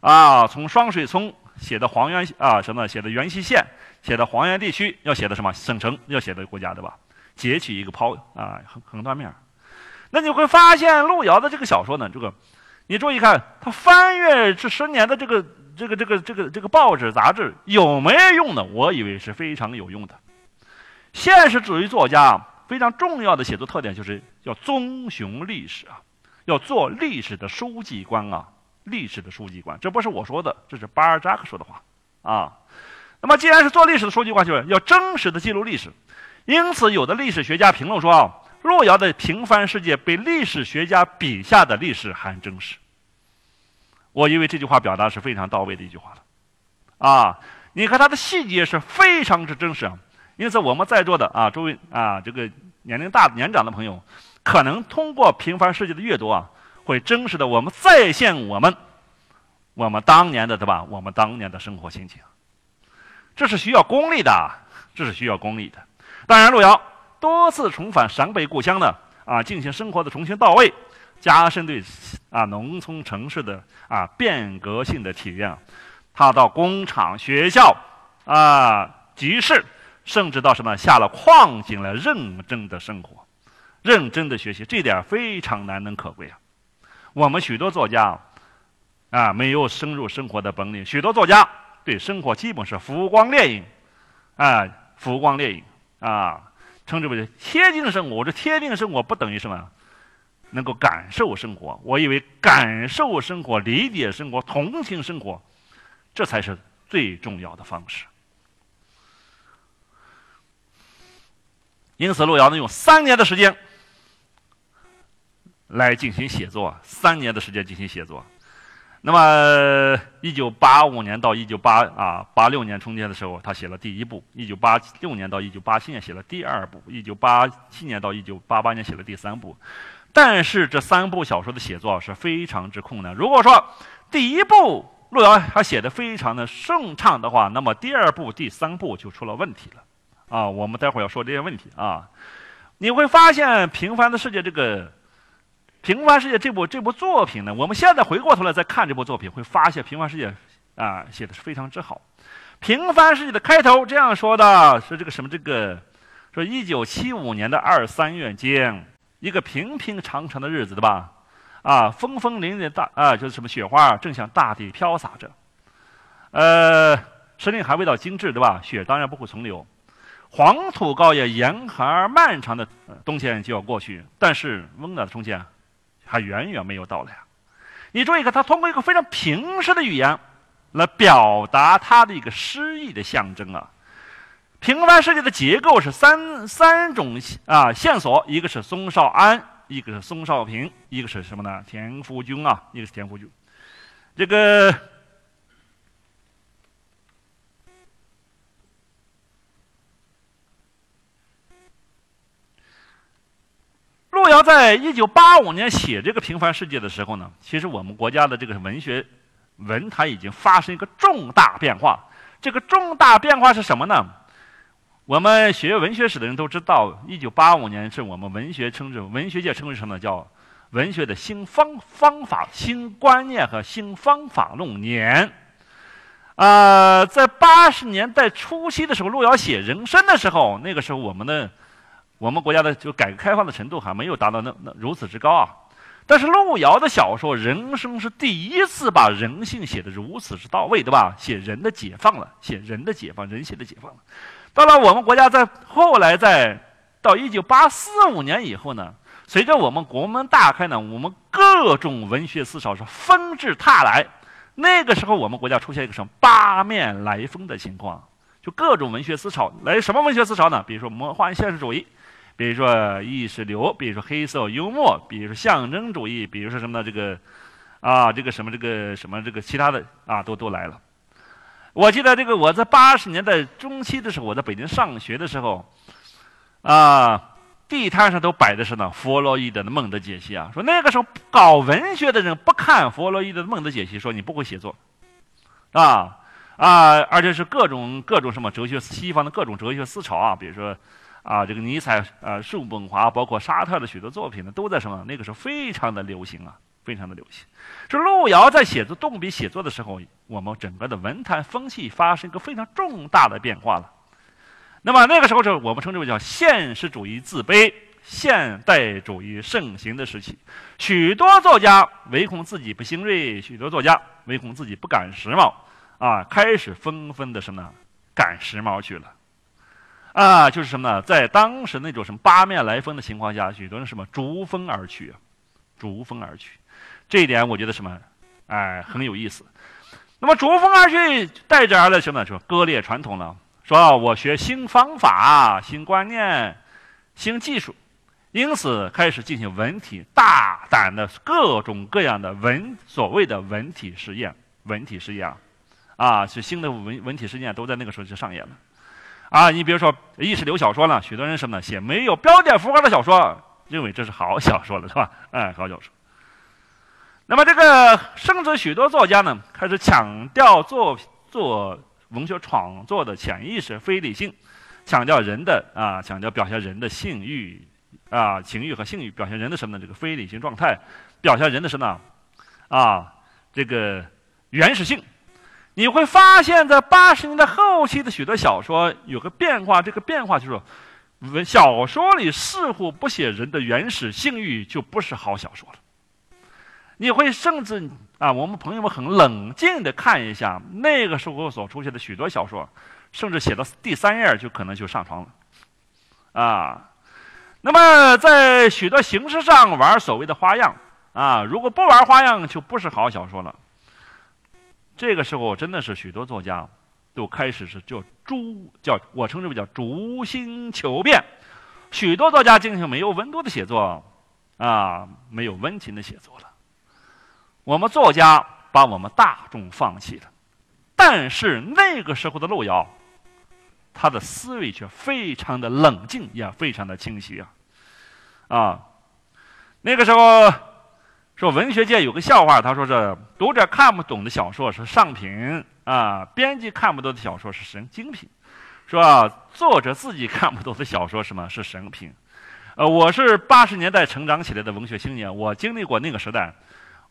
啊，从双水村写的黄原啊什么写的原西县，写的黄原地区要写的什么省城要写的国家对吧？截取一个抛啊横横断面那你会发现路遥的这个小说呢，这个你注意看，他翻阅这十年的这个。这个这个这个这个报纸杂志有没有用的？我以为是非常有用的。现实主义作家非常重要的写作特点就是要遵循历史啊，要做历史的书记官啊，历史的书记官。这不是我说的，这是巴尔扎克说的话啊。那么既然是做历史的书记官，就是要真实的记录历史。因此，有的历史学家评论说啊，路遥的平凡世界比历史学家笔下的历史还真实。我以为这句话表达是非常到位的一句话了，啊，你看它的细节是非常之真实啊。因此，我们在座的啊，诸位啊，这个年龄大、年长的朋友，可能通过《平凡世界》的阅读啊，会真实的我们再现我们我们当年的对吧？我们当年的生活心情，这是需要功力的，这是需要功力的。当然，路遥多次重返陕北故乡呢，啊，进行生活的重新到位。加深对啊农村城市的啊变革性的体验，他到工厂、学校啊集市，甚至到什么下了矿井来认真的生活，认真的学习，这点非常难能可贵啊。我们许多作家啊没有深入生活的本领，许多作家对生活基本是浮光掠影，啊浮光掠影啊，称之为贴近生活。这贴近生活不等于什么？能够感受生活，我以为感受生活、理解生活、同情生活，这才是最重要的方式。因此，路遥呢用三年的时间来进行写作，三年的时间进行写作。那么，一九八五年到一九八啊八六年中间的时候，他写了第一部；一九八六年到一九八七年写了第二部；一九八七年到一九八八年写了第三部。但是这三部小说的写作是非常之困难。如果说第一部路遥他写的非常的顺畅的话，那么第二部、第三部就出了问题了。啊，我们待会儿要说这些问题啊。你会发现《平凡的世界》这个《平凡世界》这部这部作品呢，我们现在回过头来再看这部作品，会发现《平凡世界》啊写的是非常之好。《平凡世界》的开头这样说的是这个什么这个说一九七五年的二三月间。一个平平常常的日子，对吧？啊，风风凛凛大啊，就是什么雪花正向大地飘洒着。呃，时令还未到精致，对吧？雪当然不会存留。黄土高原严寒漫长的冬天就要过去，但是温暖的春天还远远没有到来。你注意看，他通过一个非常平实的语言来表达他的一个诗意的象征啊。平凡世界的结构是三三种啊线索，一个是宋少安，一个是宋少平，一个是什么呢？田福军啊，一个是田福军。这个路遥在一九八五年写这个《平凡世界》的时候呢，其实我们国家的这个文学文坛已经发生一个重大变化。这个重大变化是什么呢？我们学文学史的人都知道，一九八五年是我们文学称之文学界称之什么叫文学的新方方法、新观念和新方法论年。啊，在八十年代初期的时候，路遥写人生的时候，那个时候我们的我们国家的就改革开放的程度还没有达到那那如此之高啊。但是路遥的小说《人生》是第一次把人性写得如此之到位，对吧？写人的解放了，写人的解放，人性的解放了。到了我们国家，在后来，在到一九八四五年以后呢，随着我们国门大开呢，我们各种文学思潮是纷至沓来。那个时候，我们国家出现一个什么八面来风的情况，就各种文学思潮来。什么文学思潮呢？比如说魔幻现实主义，比如说意识流，比如说黑色幽默，比如说象征主义，比如说什么呢？这个啊，这个什么这个什么这个其他的啊，都都来了。我记得这个，我在八十年代中期的时候，我在北京上学的时候，啊，地摊上都摆的是呢弗洛伊德的梦的解析啊。说那个时候搞文学的人不看弗洛伊德的梦的解析，说你不会写作，啊，啊，而且是各种各种什么哲学，西方的各种哲学思潮啊，比如说啊，这个尼采啊、叔本华，包括沙特的许多作品呢，都在什么？那个时候非常的流行啊，非常的流行。是路遥在写作动笔写作的时候，我们整个的文坛风气发生一个非常重大的变化了。那么那个时候，就我们称之为叫现实主义自卑。现代主义盛行的时期，许多作家唯恐自己不新锐，许多作家唯恐自己不赶时髦，啊，开始纷纷的什么？赶时髦去了，啊，就是什么呢？在当时那种什么八面来风的情况下，许多人什么逐风而去，逐风而去，这一点我觉得什么，哎，很有意思。那么逐风而去带着而来什么呢？说割裂传统了，说我学新方法、新观念、新技术。因此，开始进行文体大胆的各种各样的文所谓的文体实验，文体实验啊，啊，是新的文文体实验都在那个时候就上演了，啊，你比如说意识流小说呢，许多人什么呢？写没有标点符号的小说，认为这是好小说了，是吧？哎，好小说。那么这个甚至许多作家呢，开始强调做做文学创作的潜意识、非理性，强调人的啊，强调表现人的性欲。啊，情欲和性欲表现人的什么呢？这个非理性状态，表现人的什么呢？啊，这个原始性。你会发现在八十年代后期的许多小说有个变化，这个变化就是，文小说里似乎不写人的原始性欲，就不是好小说了。你会甚至啊，我们朋友们很冷静的看一下那个时候所出现的许多小说，甚至写到第三页就可能就上床了，啊。那么，在许多形式上玩所谓的花样啊，如果不玩花样，就不是好小说了。这个时候，真的是许多作家都开始是叫逐，叫我称之为叫逐星求变。许多作家进行没有温度的写作，啊，没有温情的写作了。我们作家把我们大众放弃了，但是那个时候的路遥。他的思维却非常的冷静，也非常的清晰啊！啊，那个时候说文学界有个笑话，他说是读者看不懂的小说是上品啊，编辑看不懂的小说是神精品，说？作者自己看不懂的小说什么是神品？呃，我是八十年代成长起来的文学青年，我经历过那个时代，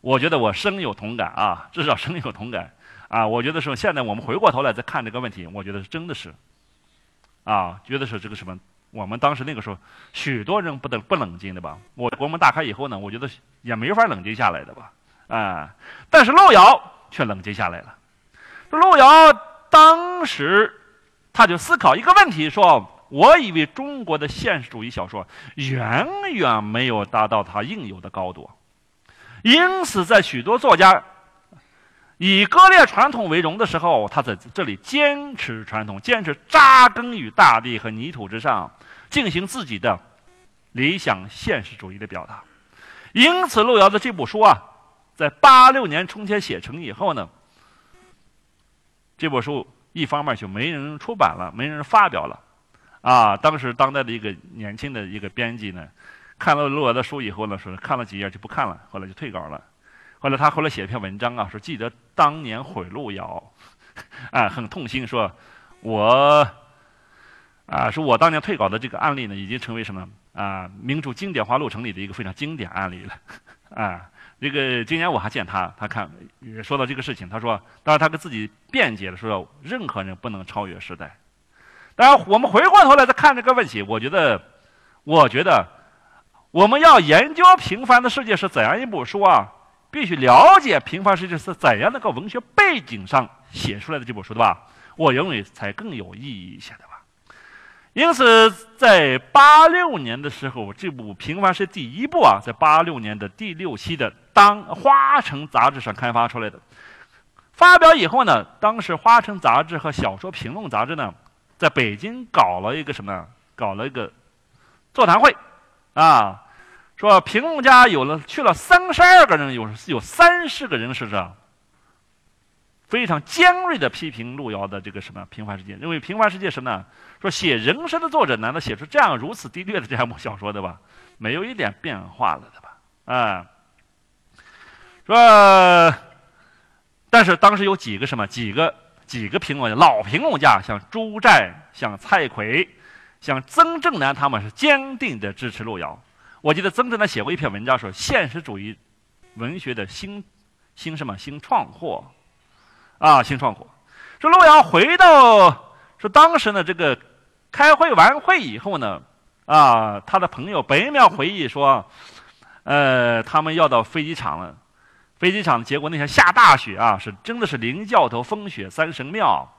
我觉得我深有同感啊，至少深有同感啊！我觉得说现在我们回过头来再看这个问题，我觉得真的是。啊，觉得是这个什么？我们当时那个时候，许多人不得不冷静的吧？我国门大开以后呢，我觉得也没法冷静下来的吧？啊，但是路遥却冷静下来了。路遥当时他就思考一个问题：说，我以为中国的现实主义小说远远没有达到它应有的高度，因此在许多作家。以割裂传统为荣的时候，他在这里坚持传统，坚持扎根于大地和泥土之上，进行自己的理想现实主义的表达。因此，路遥的这部书啊，在八六年春天写成以后呢，这部书一方面就没人出版了，没人发表了。啊，当时当代的一个年轻的一个编辑呢，看了路遥的书以后呢，说看了几页就不看了，后来就退稿了。后来他后来写一篇文章啊，说记得当年毁路遥，啊，很痛心，说我啊，说我当年退稿的这个案例呢，已经成为什么啊，民主经典化路程里的一个非常经典案例了，啊，这个今年我还见他，他看说到这个事情，他说，当然他跟自己辩解了，说任何人不能超越时代。当然，我们回过头来再看这个问题，我觉得，我觉得我们要研究《平凡的世界》是怎样一部书啊。必须了解《平凡世界》是怎样的个文学背景上写出来的这本书，对吧？我认为才更有意义一些，对吧？因此，在八六年的时候，这部《平凡是第一部啊，在八六年的第六期的《当花城》杂志上刊发出来的。发表以后呢，当时《花城》杂志和《小说评论》杂志呢，在北京搞了一个什么？搞了一个座谈会，啊。说评论家有了去了三十二个人，有有三十个人是这非常尖锐的批评路遥的这个什么《平凡世界》，认为《平凡世界》什么呢？说写人生的作者难道写出这样如此低劣的这样一部小说的吧？没有一点变化了的吧？啊，说，但是当时有几个什么几个几个评论家，老评论家，像朱寨、像蔡奎、像曾正南，他们是坚定的支持路遥。我记得曾正南写过一篇文章，说现实主义文学的新新什么新创货啊，新创货。说路遥回到说当时呢，这个开会完会以后呢，啊，他的朋友北淼回忆说，呃，他们要到飞机场了。飞机场结果那天下大雪啊，是真的是零教头风雪三神庙。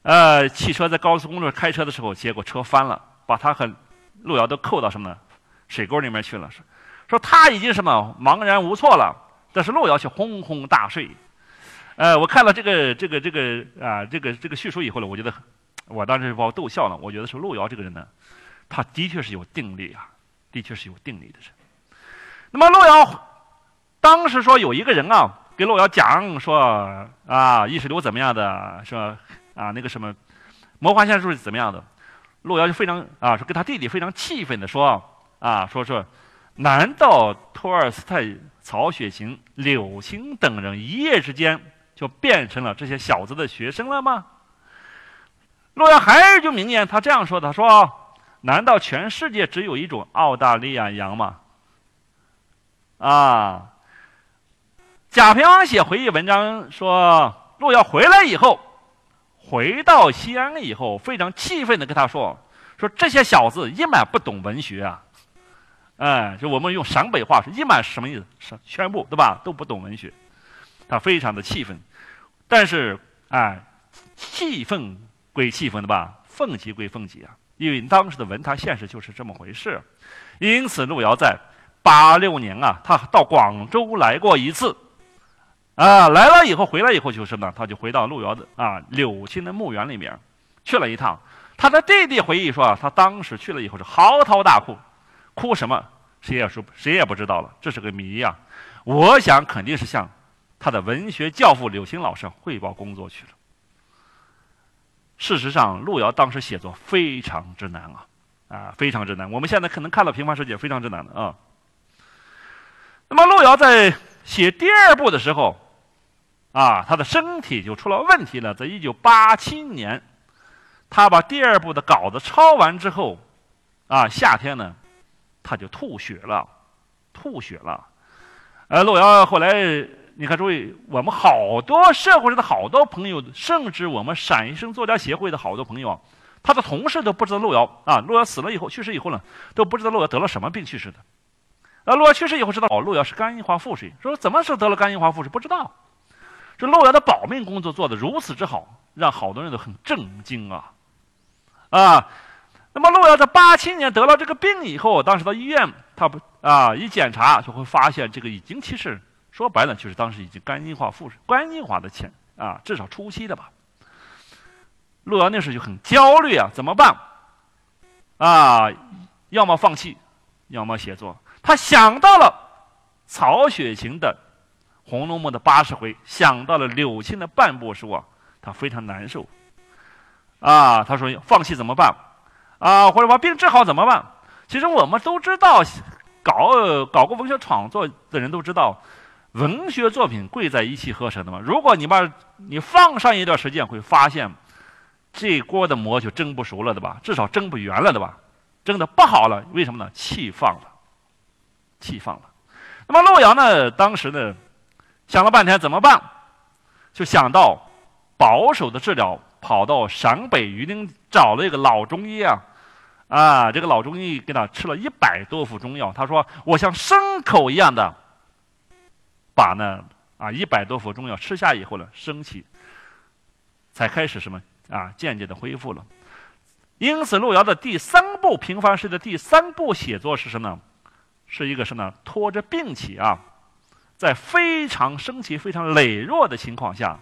呃，汽车在高速公路开车的时候，结果车翻了，把他和路遥都扣到什么呢？水沟里面去了。说说他已经什么茫然无措了，但是路遥却轰轰大睡。呃，我看了这个这个这个啊这个这个叙述以后呢，我觉得我当时把我逗笑了。我觉得说路遥这个人呢，他的确是有定力啊，的确是有定力的人。那么路遥。当时说有一个人啊，给路遥讲说啊，意识流怎么样的，说啊那个什么，魔幻现实是怎么样的，路遥就非常啊，说跟他弟弟非常气愤的说啊，说说，难道托尔斯泰、曹雪芹、柳青等人一夜之间就变成了这些小子的学生了吗？路遥还是就明言，他这样说，他说，难道全世界只有一种澳大利亚羊吗？啊？贾平凹写回忆文章说，路遥回来以后，回到西安以后，非常气愤的跟他说：“说这些小子一满不懂文学啊，哎，就我们用陕北话说，一满什么意思？是全部对吧？都不懂文学。”他非常的气愤，但是哎，气愤归气愤的吧，愤极归愤极啊，因为当时的文坛现实就是这么回事。因此，路遥在八六年啊，他到广州来过一次。啊，来了以后回来以后就是呢，他就回到路遥的啊柳青的墓园里面去了一趟。他的弟弟回忆说啊，他当时去了以后是嚎啕大哭，哭什么谁也说谁也不知道了，这是个谜呀。我想肯定是向他的文学教父柳青老师汇报工作去了。事实上，路遥当时写作非常之难啊，啊，非常之难。我们现在可能看到《平凡世界》非常之难的啊。那么，路遥在写第二部的时候。啊，他的身体就出了问题了。在一九八七年，他把第二部的稿子抄完之后，啊，夏天呢，他就吐血了，吐血了。呃，路遥后来，你看，注意，我们好多社会上的好多朋友，甚至我们陕西省作家协会的好多朋友，他的同事都不知道路遥啊，路遥死了以后，去世以后呢，都不知道路遥得了什么病去世的。啊，路遥去世以后知道，哦，路遥是肝硬化腹水，说怎么是得了肝硬化腹水，不知道。这路遥的保命工作做得如此之好，让好多人都很震惊啊！啊，那么路遥在八七年得了这个病以后，当时到医院，他不啊一检查就会发现这个已经其实说白了就是当时已经肝硬化腹肝硬化的前啊至少初期的吧。路遥那时候就很焦虑啊，怎么办？啊，要么放弃，要么写作。他想到了曹雪芹的。《红楼梦》的八十回，想到了柳青的半部书啊，他非常难受。啊，他说放弃怎么办？啊，或者把病治好怎么办？其实我们都知道，搞搞过文学创作的人都知道，文学作品贵在一气呵成的嘛。如果你把你放上一段时间，会发现这锅的馍就蒸不熟了，对吧？至少蒸不圆了，对吧？蒸的不好了，为什么呢？气放了，气放了。那么洛阳呢？当时呢？想了半天怎么办？就想到保守的治疗，跑到陕北榆林找了一个老中医啊，啊，这个老中医给他吃了一百多副中药。他说：“我像牲口一样的把呢啊一百多副中药吃下以后呢，身体才开始什么啊渐渐的恢复了。因此，路遥的第三部《平凡世》的第三部写作是什么呢？是一个什么呢？拖着病起啊。”在非常生气、非常羸弱的情况下，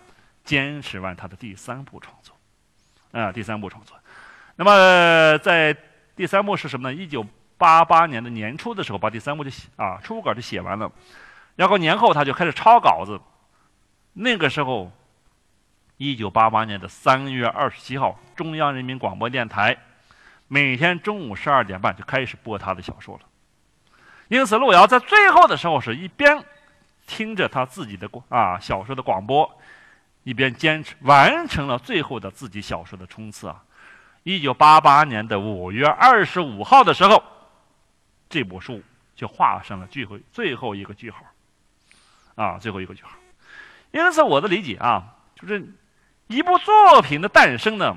坚持完他的第三部创作，啊，第三部创作。那么在第三部是什么呢？一九八八年的年初的时候，把第三部就写啊初稿就写完了，然后年后他就开始抄稿子。那个时候，一九八八年的三月二十七号，中央人民广播电台每天中午十二点半就开始播他的小说了。因此，路遥在最后的时候是一边。听着他自己的啊小说的广播，一边坚持完成了最后的自己小说的冲刺啊。一九八八年的五月二十五号的时候，这部书就画上了最后最后一个句号，啊，最后一个句号。因此，我的理解啊，就是一部作品的诞生呢，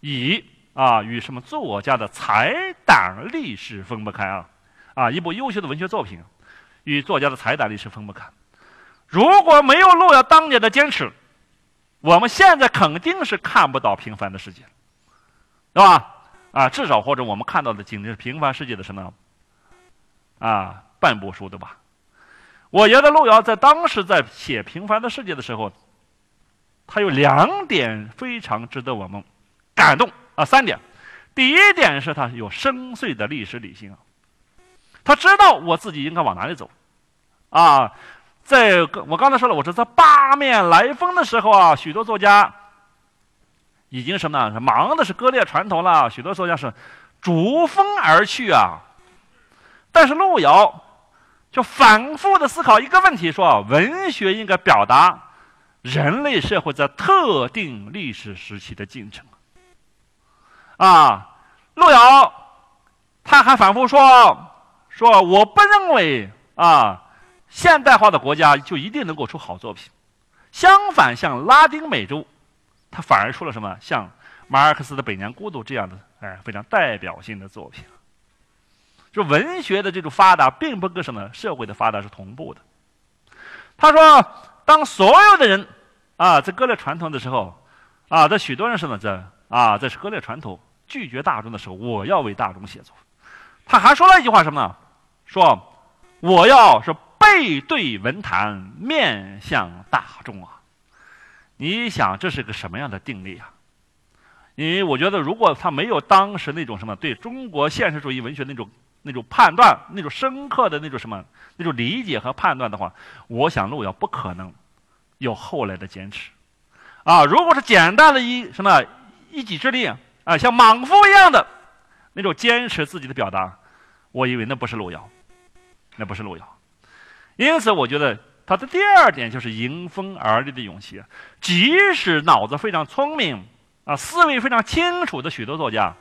以啊与什么作家的才胆历史分不开啊，啊，一部优秀的文学作品与作家的才胆历史分不开。如果没有路遥当年的坚持，我们现在肯定是看不到平凡的世界。对吧？啊，至少或者我们看到的仅仅是平凡世界的什么？啊，半部书，对吧？我觉得路遥在当时在写《平凡的世界》的时候，他有两点非常值得我们感动啊，三点。第一点是他有深邃的历史理性啊，他知道我自己应该往哪里走啊。在我刚才说了，我是在八面来风的时候啊，许多作家。已经什么呢？忙的是割裂传统了，许多作家是逐风而去啊。但是路遥就反复的思考一个问题：说文学应该表达人类社会在特定历史时期的进程啊。路遥他还反复说：说我不认为啊，现代化的国家就一定能够出好作品。相反，像拉丁美洲。他反而出了什么像马尔克斯的《百年孤独》这样的哎非常代表性的作品，就文学的这种发达并不跟什么社会的发达是同步的。他说，当所有的人啊在割裂传统的时候，啊在许多人什么在啊在割裂传统拒绝大众的时候，我要为大众写作。他还说了一句话什么呢？说我要是背对文坛，面向大众啊。你想这是个什么样的定力啊？因为我觉得，如果他没有当时那种什么对中国现实主义文学那种那种判断、那种深刻的那种什么那种理解和判断的话，我想路遥不可能有后来的坚持。啊，如果是简单的一什么一己之力啊，像莽夫一样的那种坚持自己的表达，我以为那不是路遥，那不是路遥。因此，我觉得。他的第二点就是迎风而立的勇气，即使脑子非常聪明啊，思维非常清楚的许多作家，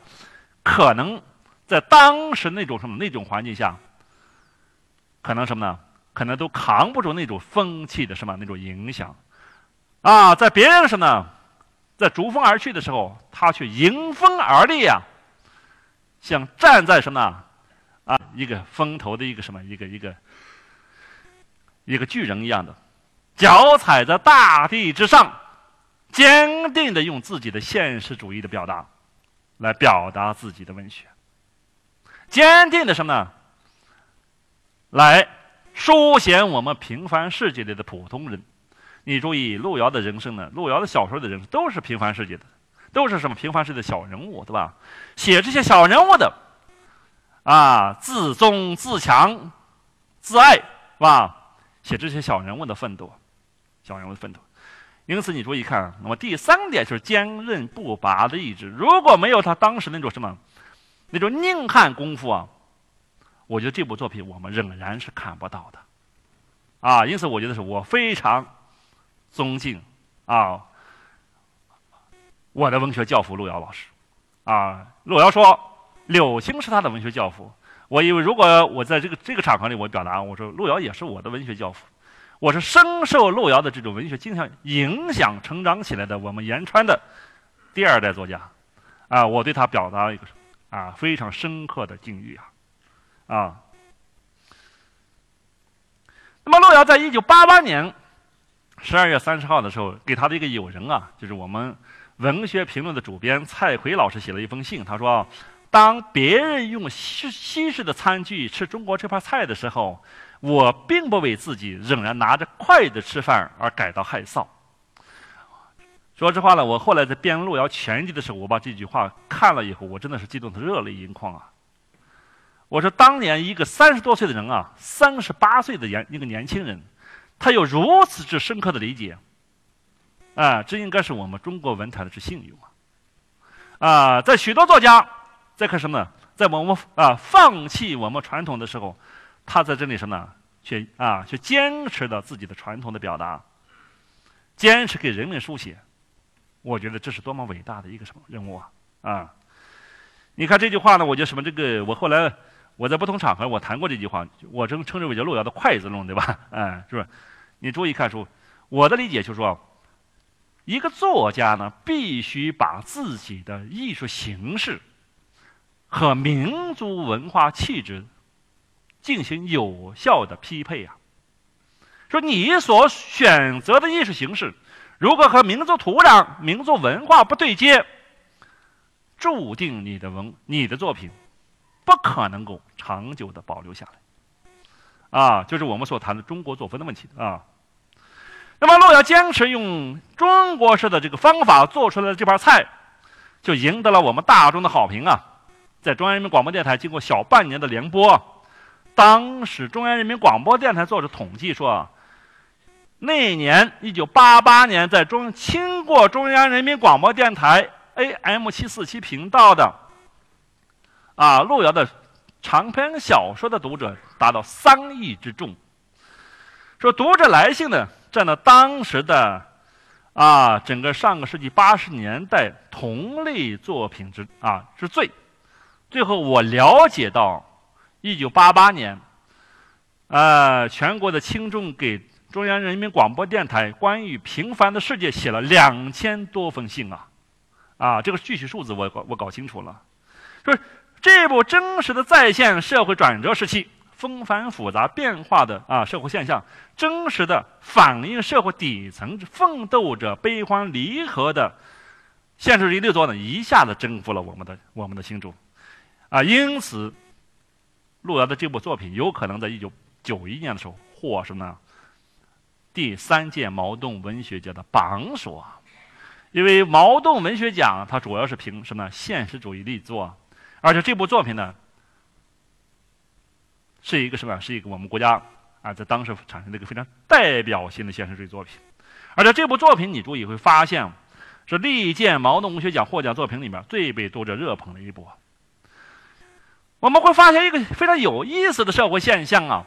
可能在当时那种什么那种环境下，可能什么呢？可能都扛不住那种风气的什么那种影响，啊，在别人什么，在逐风而去的时候，他却迎风而立呀，像站在什么啊一个风头的一个什么一个一个。一个巨人一样的，脚踩在大地之上，坚定的用自己的现实主义的表达，来表达自己的文学。坚定的什么呢？来书写我们平凡世界里的普通人。你注意，路遥的人生呢？路遥的小说的人生都是平凡世界的，都是什么平凡世界的小人物，对吧？写这些小人物的，啊，自尊自强，自爱，是吧？写这些小人物的奋斗，小人物的奋斗。因此，你注意看，那么第三点就是坚韧不拔的意志。如果没有他当时那种什么，那种硬汉功夫啊，我觉得这部作品我们仍然是看不到的。啊，因此我觉得是我非常尊敬啊我的文学教父路遥老师。啊，路遥说柳青是他的文学教父。我以为，如果我在这个这个场合里，我表达我说路遥也是我的文学教父，我是深受路遥的这种文学精神影响成长起来的。我们延川的第二代作家，啊，我对他表达一个啊非常深刻的敬意啊啊。那么路遥在一九八八年十二月三十号的时候，给他的一个友人啊，就是我们文学评论的主编蔡奎老师写了一封信，他说。当别人用西西式的餐具吃中国这盘菜的时候，我并不为自己仍然拿着筷子吃饭而感到害臊。说实话呢，我后来在编《路遥全集》的时候，我把这句话看了以后，我真的是激动的热泪盈眶啊！我说，当年一个三十多岁的人啊，三十八岁的年一个年轻人，他有如此之深刻的理解，啊，这应该是我们中国文坛的之幸运啊！啊，在许多作家。在看什么呢？在我们啊放弃我们传统的时候，他在这里什么呢？却啊，却坚持了自己的传统的表达，坚持给人民书写，我觉得这是多么伟大的一个什么任务啊！啊，你看这句话呢，我觉得什么这个，我后来我在不同场合我谈过这句话，我称称之为叫路遥的筷子论，对吧？哎，是不是？你注意看书，我的理解就是说，一个作家呢，必须把自己的艺术形式和民族文化气质进行有效的匹配啊。说你所选择的艺术形式，如果和民族土壤、民族文化不对接，注定你的文、你的作品不可能够长久的保留下来。啊，就是我们所谈的中国作风的问题啊。那么，洛阳坚持用中国式的这个方法做出来的这盘菜，就赢得了我们大众的好评啊。在中央人民广播电台经过小半年的联播，当时中央人民广播电台做着统计说。那年，一九八八年，在中听过中央人民广播电台 AM 七四七频道的，啊，路遥的长篇小说的读者达到三亿之众。说读者来信呢，占了当时的，啊，整个上个世纪八十年代同类作品之啊之最。最后我了解到，一九八八年，呃，全国的听众给。中央人民广播电台关于平凡的世界写了两千多封信啊，啊，这个具体数字我我搞清楚了，说这部真实的再现社会转折时期纷繁复杂变化的啊社会现象，真实的反映社会底层奋斗者悲欢离合的现实主义力作呢，一下子征服了我们的我们的心中，啊，因此，路遥的这部作品有可能在一九九一年的时候获什么呢？第三届茅盾文学奖的榜首啊，因为茅盾文学奖它主要是评什么呢现实主义力作，而且这部作品呢，是一个什么？是一个我们国家啊在当时产生的一个非常代表性的现实主义作品，而且这部作品你注意会发现，是历届茅盾文学奖获奖作品里面最被读者热捧的一部。我们会发现一个非常有意思的社会现象啊，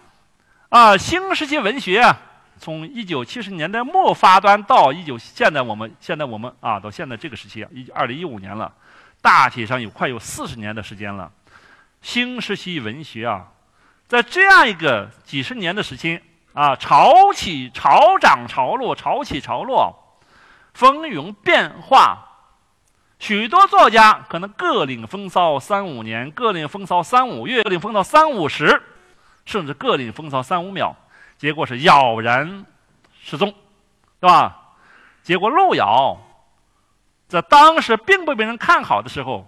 啊，新时期文学啊。从一九七十年代末发端到一九现在我们现在我们啊到现在这个时期啊，一二零一五年了，大体上有快有四十年的时间了。新时期文学啊，在这样一个几十年的时期啊，潮起潮涨潮落，潮起潮落，风云变化。许多作家可能各领风骚三五年，各领风骚三五月，各领风骚三五十，甚至各领风骚三五秒。结果是杳然失踪，对吧？结果路遥在当时并不被人看好的时候，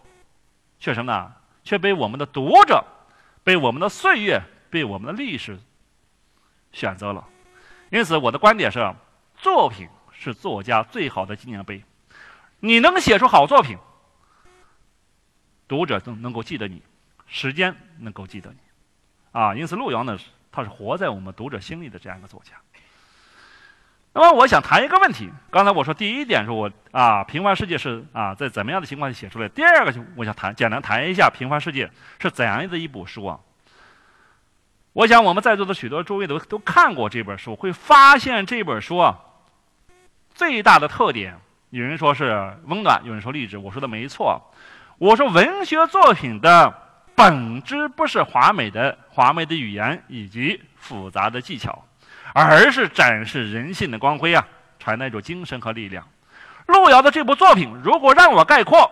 却什么呢？却被我们的读者、被我们的岁月、被我们的历史选择了。因此，我的观点是：作品是作家最好的纪念碑。你能写出好作品，读者能能够记得你，时间能够记得你，啊！因此，路遥呢？他是活在我们读者心里的这样一个作家。那么，我想谈一个问题。刚才我说第一点是我啊，《平凡世界》是啊，在怎么样的情况下写出来？第二个，就我想谈，简单谈一下《平凡世界》是怎样的一部书啊？我想我们在座的许多诸位都都看过这本书，会发现这本书啊，最大的特点，有人说是温暖，有人说励志。我说的没错，我说文学作品的。本质不是华美的华美的语言以及复杂的技巧，而是展示人性的光辉啊，传达一种精神和力量。路遥的这部作品，如果让我概括，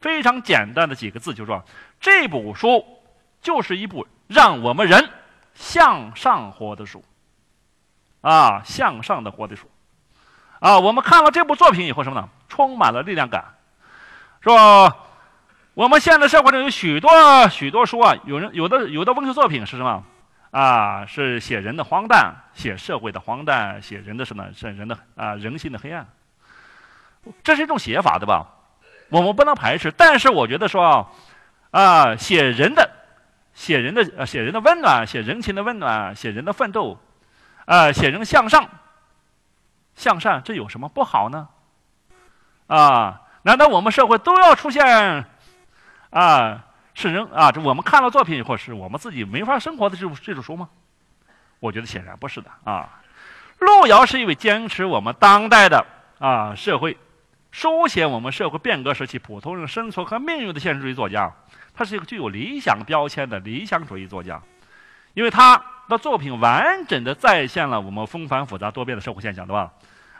非常简单的几个字，就说这部书就是一部让我们人向上活的书，啊，向上的活的书，啊，我们看了这部作品以后，什么呢？充满了力量感，说。我们现在社会中有许多许多书啊，有人有的有的文学作品是什么啊？是写人的荒诞，写社会的荒诞，写人的什么？是人的啊人性的黑暗。这是一种写法，对吧？我们不能排斥，但是我觉得说啊，写人的，写人的，写人的温暖，写人情的温暖，写人的奋斗，啊，写人向上，向善，这有什么不好呢？啊，难道我们社会都要出现？啊，是人啊！这我们看了作品以后，是我们自己没法生活的这种这种书吗？我觉得显然不是的啊。路遥是一位坚持我们当代的啊社会，书写我们社会变革时期普通人生存和命运的现实主义作家。他是一个具有理想标签的理想主义作家，因为他的作品完整的再现了我们纷繁复杂多变的社会现象，对吧？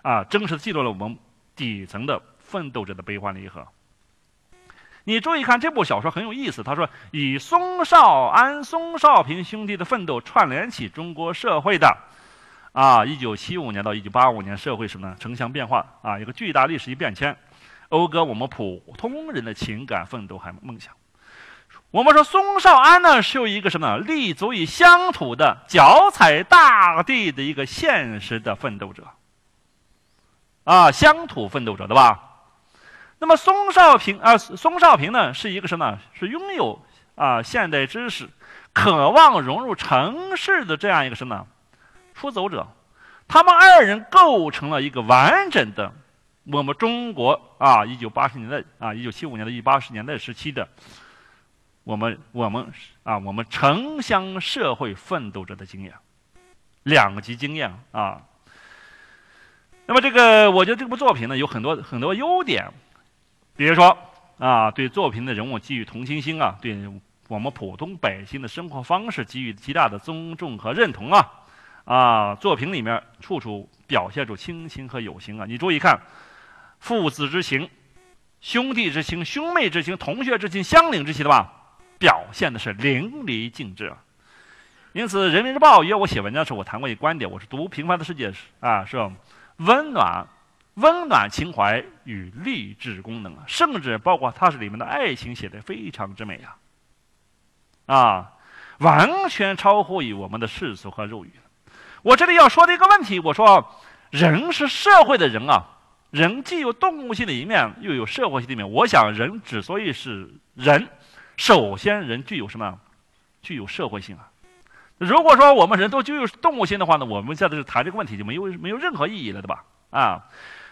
啊，真实的记录了我们底层的奋斗者的悲欢离合。你注意看这部小说很有意思，他说以松少安、松少平兄弟的奋斗串联起中国社会的啊，一九七五年到一九八五年社会什么呢？城乡变化啊，一个巨大历史一变迁，讴歌我们普通人的情感奋斗和梦想。我们说宋少安呢，是有一个什么？立足于乡土的、脚踩大地的一个现实的奋斗者，啊，乡土奋斗者，对吧？那么宋少平啊，宋少平呢，是一个什么？是拥有啊现代知识，渴望融入城市的这样一个什么出走者？他们二人构成了一个完整的我们中国啊，一九八十年代啊，一九七五年的一八十年代时期的。我们我们啊，我们城乡社会奋斗者的经验，两极经验啊。那么这个，我觉得这部作品呢，有很多很多优点，比如说啊，对作品的人物给予同情心啊，对我们普通百姓的生活方式给予极大的尊重和认同啊啊，作品里面处处表现出亲情和友情啊。你注意看，父子之情、兄弟之情、兄妹之情、同学之情、乡邻之情，对吧？表现的是淋漓尽致，因此《人民日报》约我写文章的时候，我谈过一个观点，我是读《平凡的世界》是啊，是温暖、温暖情怀与励志功能啊，甚至包括它是里面的爱情写的非常之美啊，啊，完全超乎于我们的世俗和肉欲。我这里要说的一个问题，我说人是社会的人啊，人既有动物性的一面，又有社会性的一面。我想人之所以是人。首先，人具有什么？具有社会性啊！如果说我们人都具有动物性的话呢，我们现在就谈这个问题就没有没有任何意义了，对吧？啊，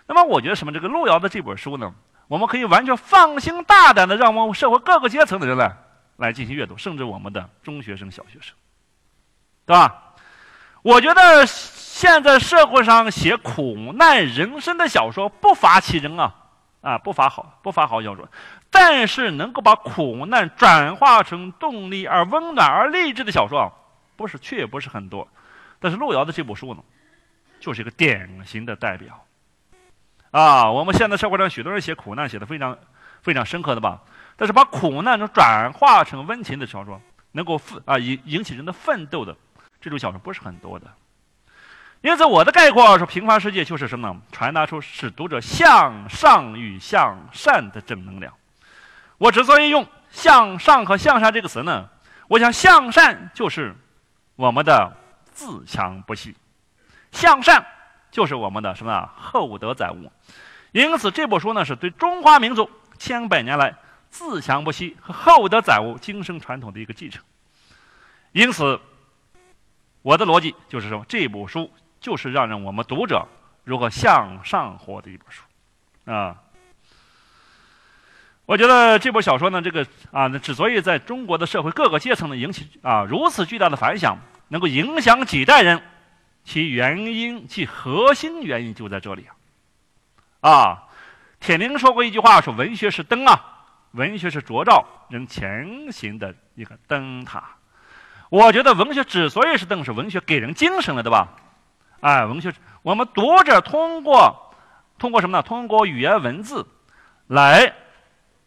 那么我觉得什么？这个路遥的这本书呢，我们可以完全放心大胆的让我们社会各个阶层的人来来进行阅读，甚至我们的中学生、小学生，对吧？我觉得现在社会上写苦难人生的小说不乏其人啊，啊，不乏好不乏好小说。但是能够把苦难转化成动力而温暖而励志的小说啊，不是却不是很多。但是路遥的这部书呢，就是一个典型的代表。啊，我们现在社会上许多人写苦难写的非常非常深刻的吧，但是把苦难能转化成温情的小说，能够奋啊引引起人的奋斗的这种小说不是很多的。因此，我的概括说，平凡世界就是什么呢？传达出使读者向上与向善的正能量。我之所以用“向上”和“向善”这个词呢，我想向善就是我们的自强不息，向善就是我们的什么厚德载物。因此，这部书呢是对中华民族千百年来自强不息和厚德载物精神传统的一个继承。因此，我的逻辑就是说，这部书就是让人我们读者如何向上活的一本书啊。我觉得这部小说呢，这个啊，之所以在中国的社会各个阶层呢引起啊如此巨大的反响，能够影响几代人，其原因，其核心原因就在这里啊。啊，铁林说过一句话，说文学是灯啊，文学是灼照人前行的一个灯塔。我觉得文学之所以是灯，是文学给人精神了，对吧？哎，文学，我们读者通过通过什么呢？通过语言文字来。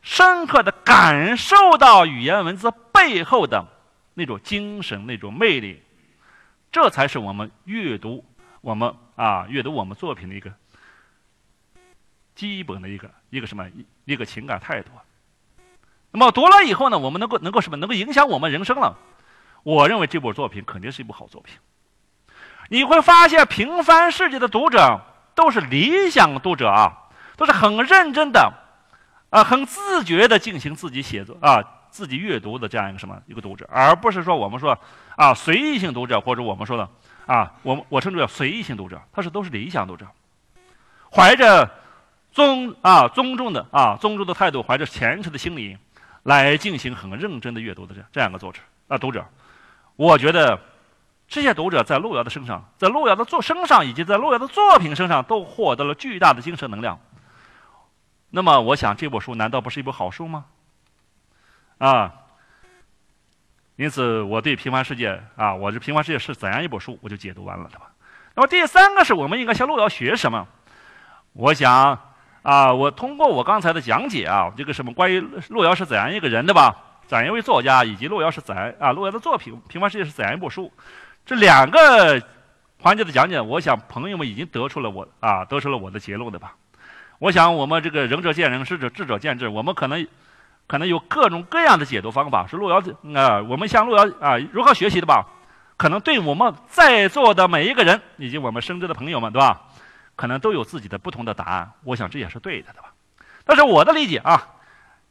深刻的感受到语言文字背后的那种精神、那种魅力，这才是我们阅读我们啊阅读我们作品的一个基本的一个一个什么一个情感态度。那么读了以后呢，我们能够能够什么能够影响我们人生了？我认为这部作品肯定是一部好作品。你会发现，平凡世界的读者都是理想读者啊，都是很认真的。啊，很自觉的进行自己写作啊，自己阅读的这样一个什么一个读者，而不是说我们说啊随意性读者，或者我们说的啊，我我称之为随意性读者，他是都是理想读者，怀着尊啊尊重的啊尊重的态度，怀着虔诚的心理来进行很认真的阅读的这这样一个作者啊读者，我觉得这些读者在路遥的身上，在路遥的作身上，以及在路遥的作品身上，都获得了巨大的精神能量。那么，我想这部书难道不是一部好书吗？啊！因此，我对《平凡世界》啊，我这《平凡世界》是怎样一部书，我就解读完了，对吧？那么第三个是我们应该向路遥学什么？我想啊，我通过我刚才的讲解啊，这个什么关于路遥是怎样一个人，对吧？怎样一位作家，以及路遥是怎样啊，路遥的作品《平凡世界》是怎样一部书？这两个环节的讲解，我想朋友们已经得出了我啊，得出了我的结论的吧？我想我们这个仁者见仁，智者智者见智，我们可能。可能有各种各样的解读方法，是路遥啊，我们向路遥啊如何学习的吧？可能对我们在座的每一个人以及我们深圳的朋友们，对吧？可能都有自己的不同的答案。我想这也是对的，对吧？但是我的理解啊，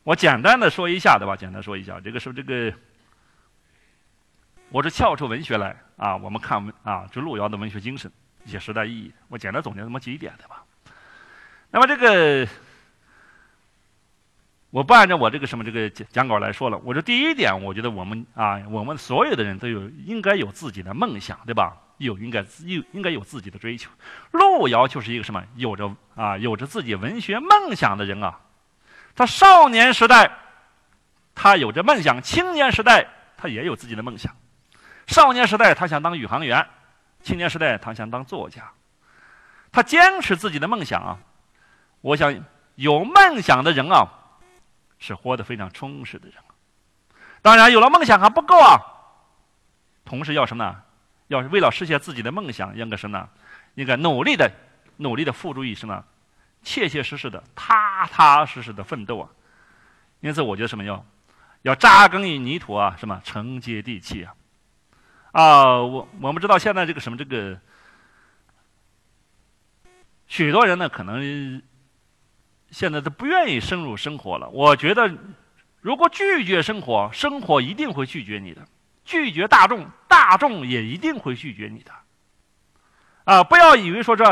我简单的说一下，对吧？简单说一下，这个是这个，我是跳出文学来啊，我们看文啊，这路遥的文学精神一些时代意义，我简单总结这么几点，对吧？那么这个。我不按照我这个什么这个讲讲稿来说了。我说第一点，我觉得我们啊，我们所有的人都有应该有自己的梦想，对吧？有应该有应该有自己的追求。路遥就是一个什么？有着啊，有着自己文学梦想的人啊。他少年时代，他有着梦想；青年时代，他也有自己的梦想。少年时代，他想当宇航员；青年时代，他想当作家。他坚持自己的梦想啊。我想有梦想的人啊。是活得非常充实的人，当然有了梦想还不够啊，同时要什么呢？要是为了实现自己的梦想，应该什么呢？应该努力的、努力的付诸于什么？切切实实的、踏踏实实的奋斗啊！因此，我觉得什么要要扎根于泥土啊，什么承接地气啊！啊，我我们知道现在这个什么这个，许多人呢可能。现在都不愿意深入生活了。我觉得，如果拒绝生活，生活一定会拒绝你的；拒绝大众，大众也一定会拒绝你的。啊，不要以为说这，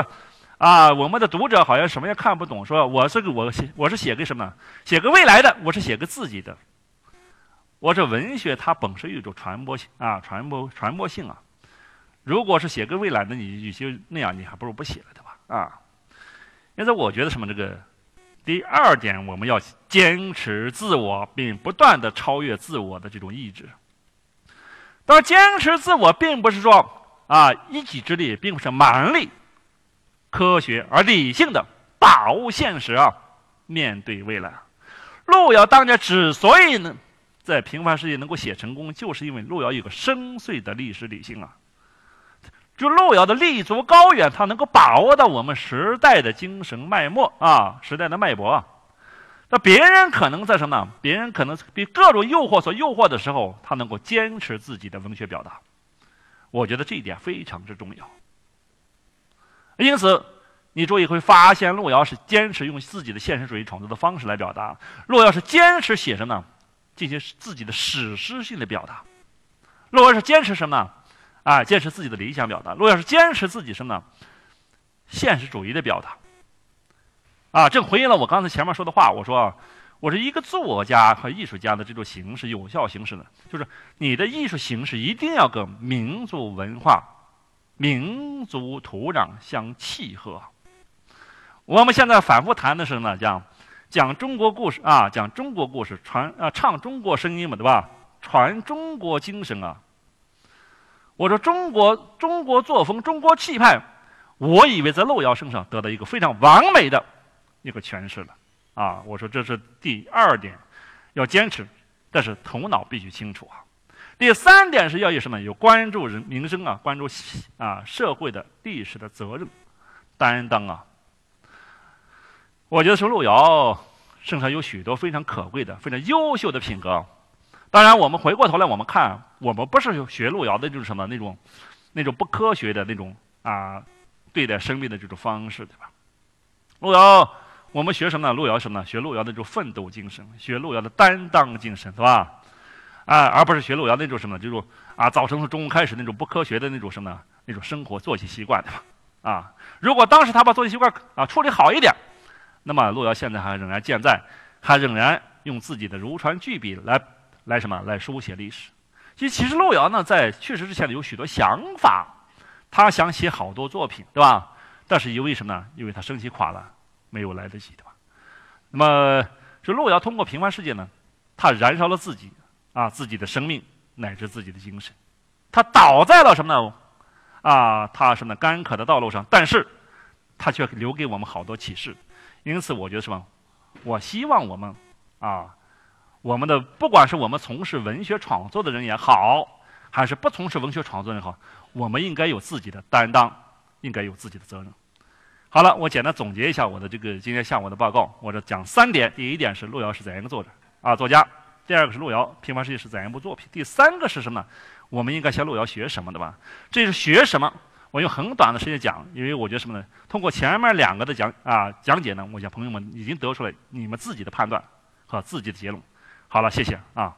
啊，我们的读者好像什么也看不懂。说我这个我写我是写给什么？写给未来的，我是写给自己的。我这文学它本身有一种传播性啊，传播传播性啊。如果是写给未来的，你与其那样，你还不如不写了，对吧？啊，因此我觉得什么这个。第二点，我们要坚持自我，并不断的超越自我的这种意志。当然，坚持自我，并不是说啊一己之力，并不是蛮力，科学而理性的把握现实啊，面对未来。路遥当年之所以呢，在平凡世界能够写成功，就是因为路遥有个深邃的历史理性啊。就路遥的立足高远，他能够把握到我们时代的精神脉脉啊，时代的脉搏啊。那别人可能在什么呢？别人可能被各种诱惑所诱惑的时候，他能够坚持自己的文学表达。我觉得这一点非常之重要。因此，你注意会发现，路遥是坚持用自己的现实主义创作的方式来表达。路遥是坚持写什么呢？进行自己的史诗性的表达。路遥是坚持什么呢？啊，坚持自己的理想表达。路要是坚持自己什么呢？现实主义的表达。啊，这回应了我刚才前面说的话。我说，我是一个作家和艺术家的这种形式，有效形式呢，就是你的艺术形式一定要跟民族文化、民族土壤相契合。我们现在反复谈的是呢，讲讲中国故事啊，讲中国故事，传啊，唱中国声音嘛，对吧？传中国精神啊。我说中国中国作风中国气派，我以为在路遥身上得到一个非常完美的一个诠释了，啊，我说这是第二点，要坚持，但是头脑必须清楚啊。第三点是要有什么？有关注人民生啊，关注啊社会的历史的责任担当啊。我觉得说路遥身上有许多非常可贵的、非常优秀的品格。当然，我们回过头来，我们看，我们不是学路遥的，就是什么那种，那种不科学的那种啊，对待生命的这种方式，对吧？路遥，我们学什么呢？路遥什么呢？学路遥的这种奋斗精神，学路遥的担当精神，是吧？啊，而不是学路遥那种什么，这种啊，早晨从中午开始那种不科学的那种什么那种生活作息习惯，对吧？啊，如果当时他把作息习惯啊处理好一点，那么路遥现在还仍然健在，还仍然用自己的如椽巨笔来。来什么？来书写历史。其实，其实路遥呢，在去世之前呢，有许多想法，他想写好多作品，对吧？但是因为什么呢？因为他身体垮了，没有来得及，对吧？那么，这路遥通过《平凡世界》呢，他燃烧了自己啊，自己的生命乃至自己的精神，他倒在了什么呢？啊，他什么干渴的道路上，但是，他却留给我们好多启示。因此，我觉得什么？我希望我们啊。我们的不管是我们从事文学创作的人也好，还是不从事文学创作也好，我们应该有自己的担当，应该有自己的责任。好了，我简单总结一下我的这个今天下午的报告，我这讲三点：第一点是路遥是怎样一个作者啊作家；第二个是路遥《平凡世界》是怎样一部作品；第三个是什么呢？我们应该向路遥学什么的吧？这是学什么？我用很短的时间讲，因为我觉得什么呢？通过前面两个的讲啊讲解呢，我想朋友们已经得出来你们自己的判断和自己的结论。好了，谢谢啊。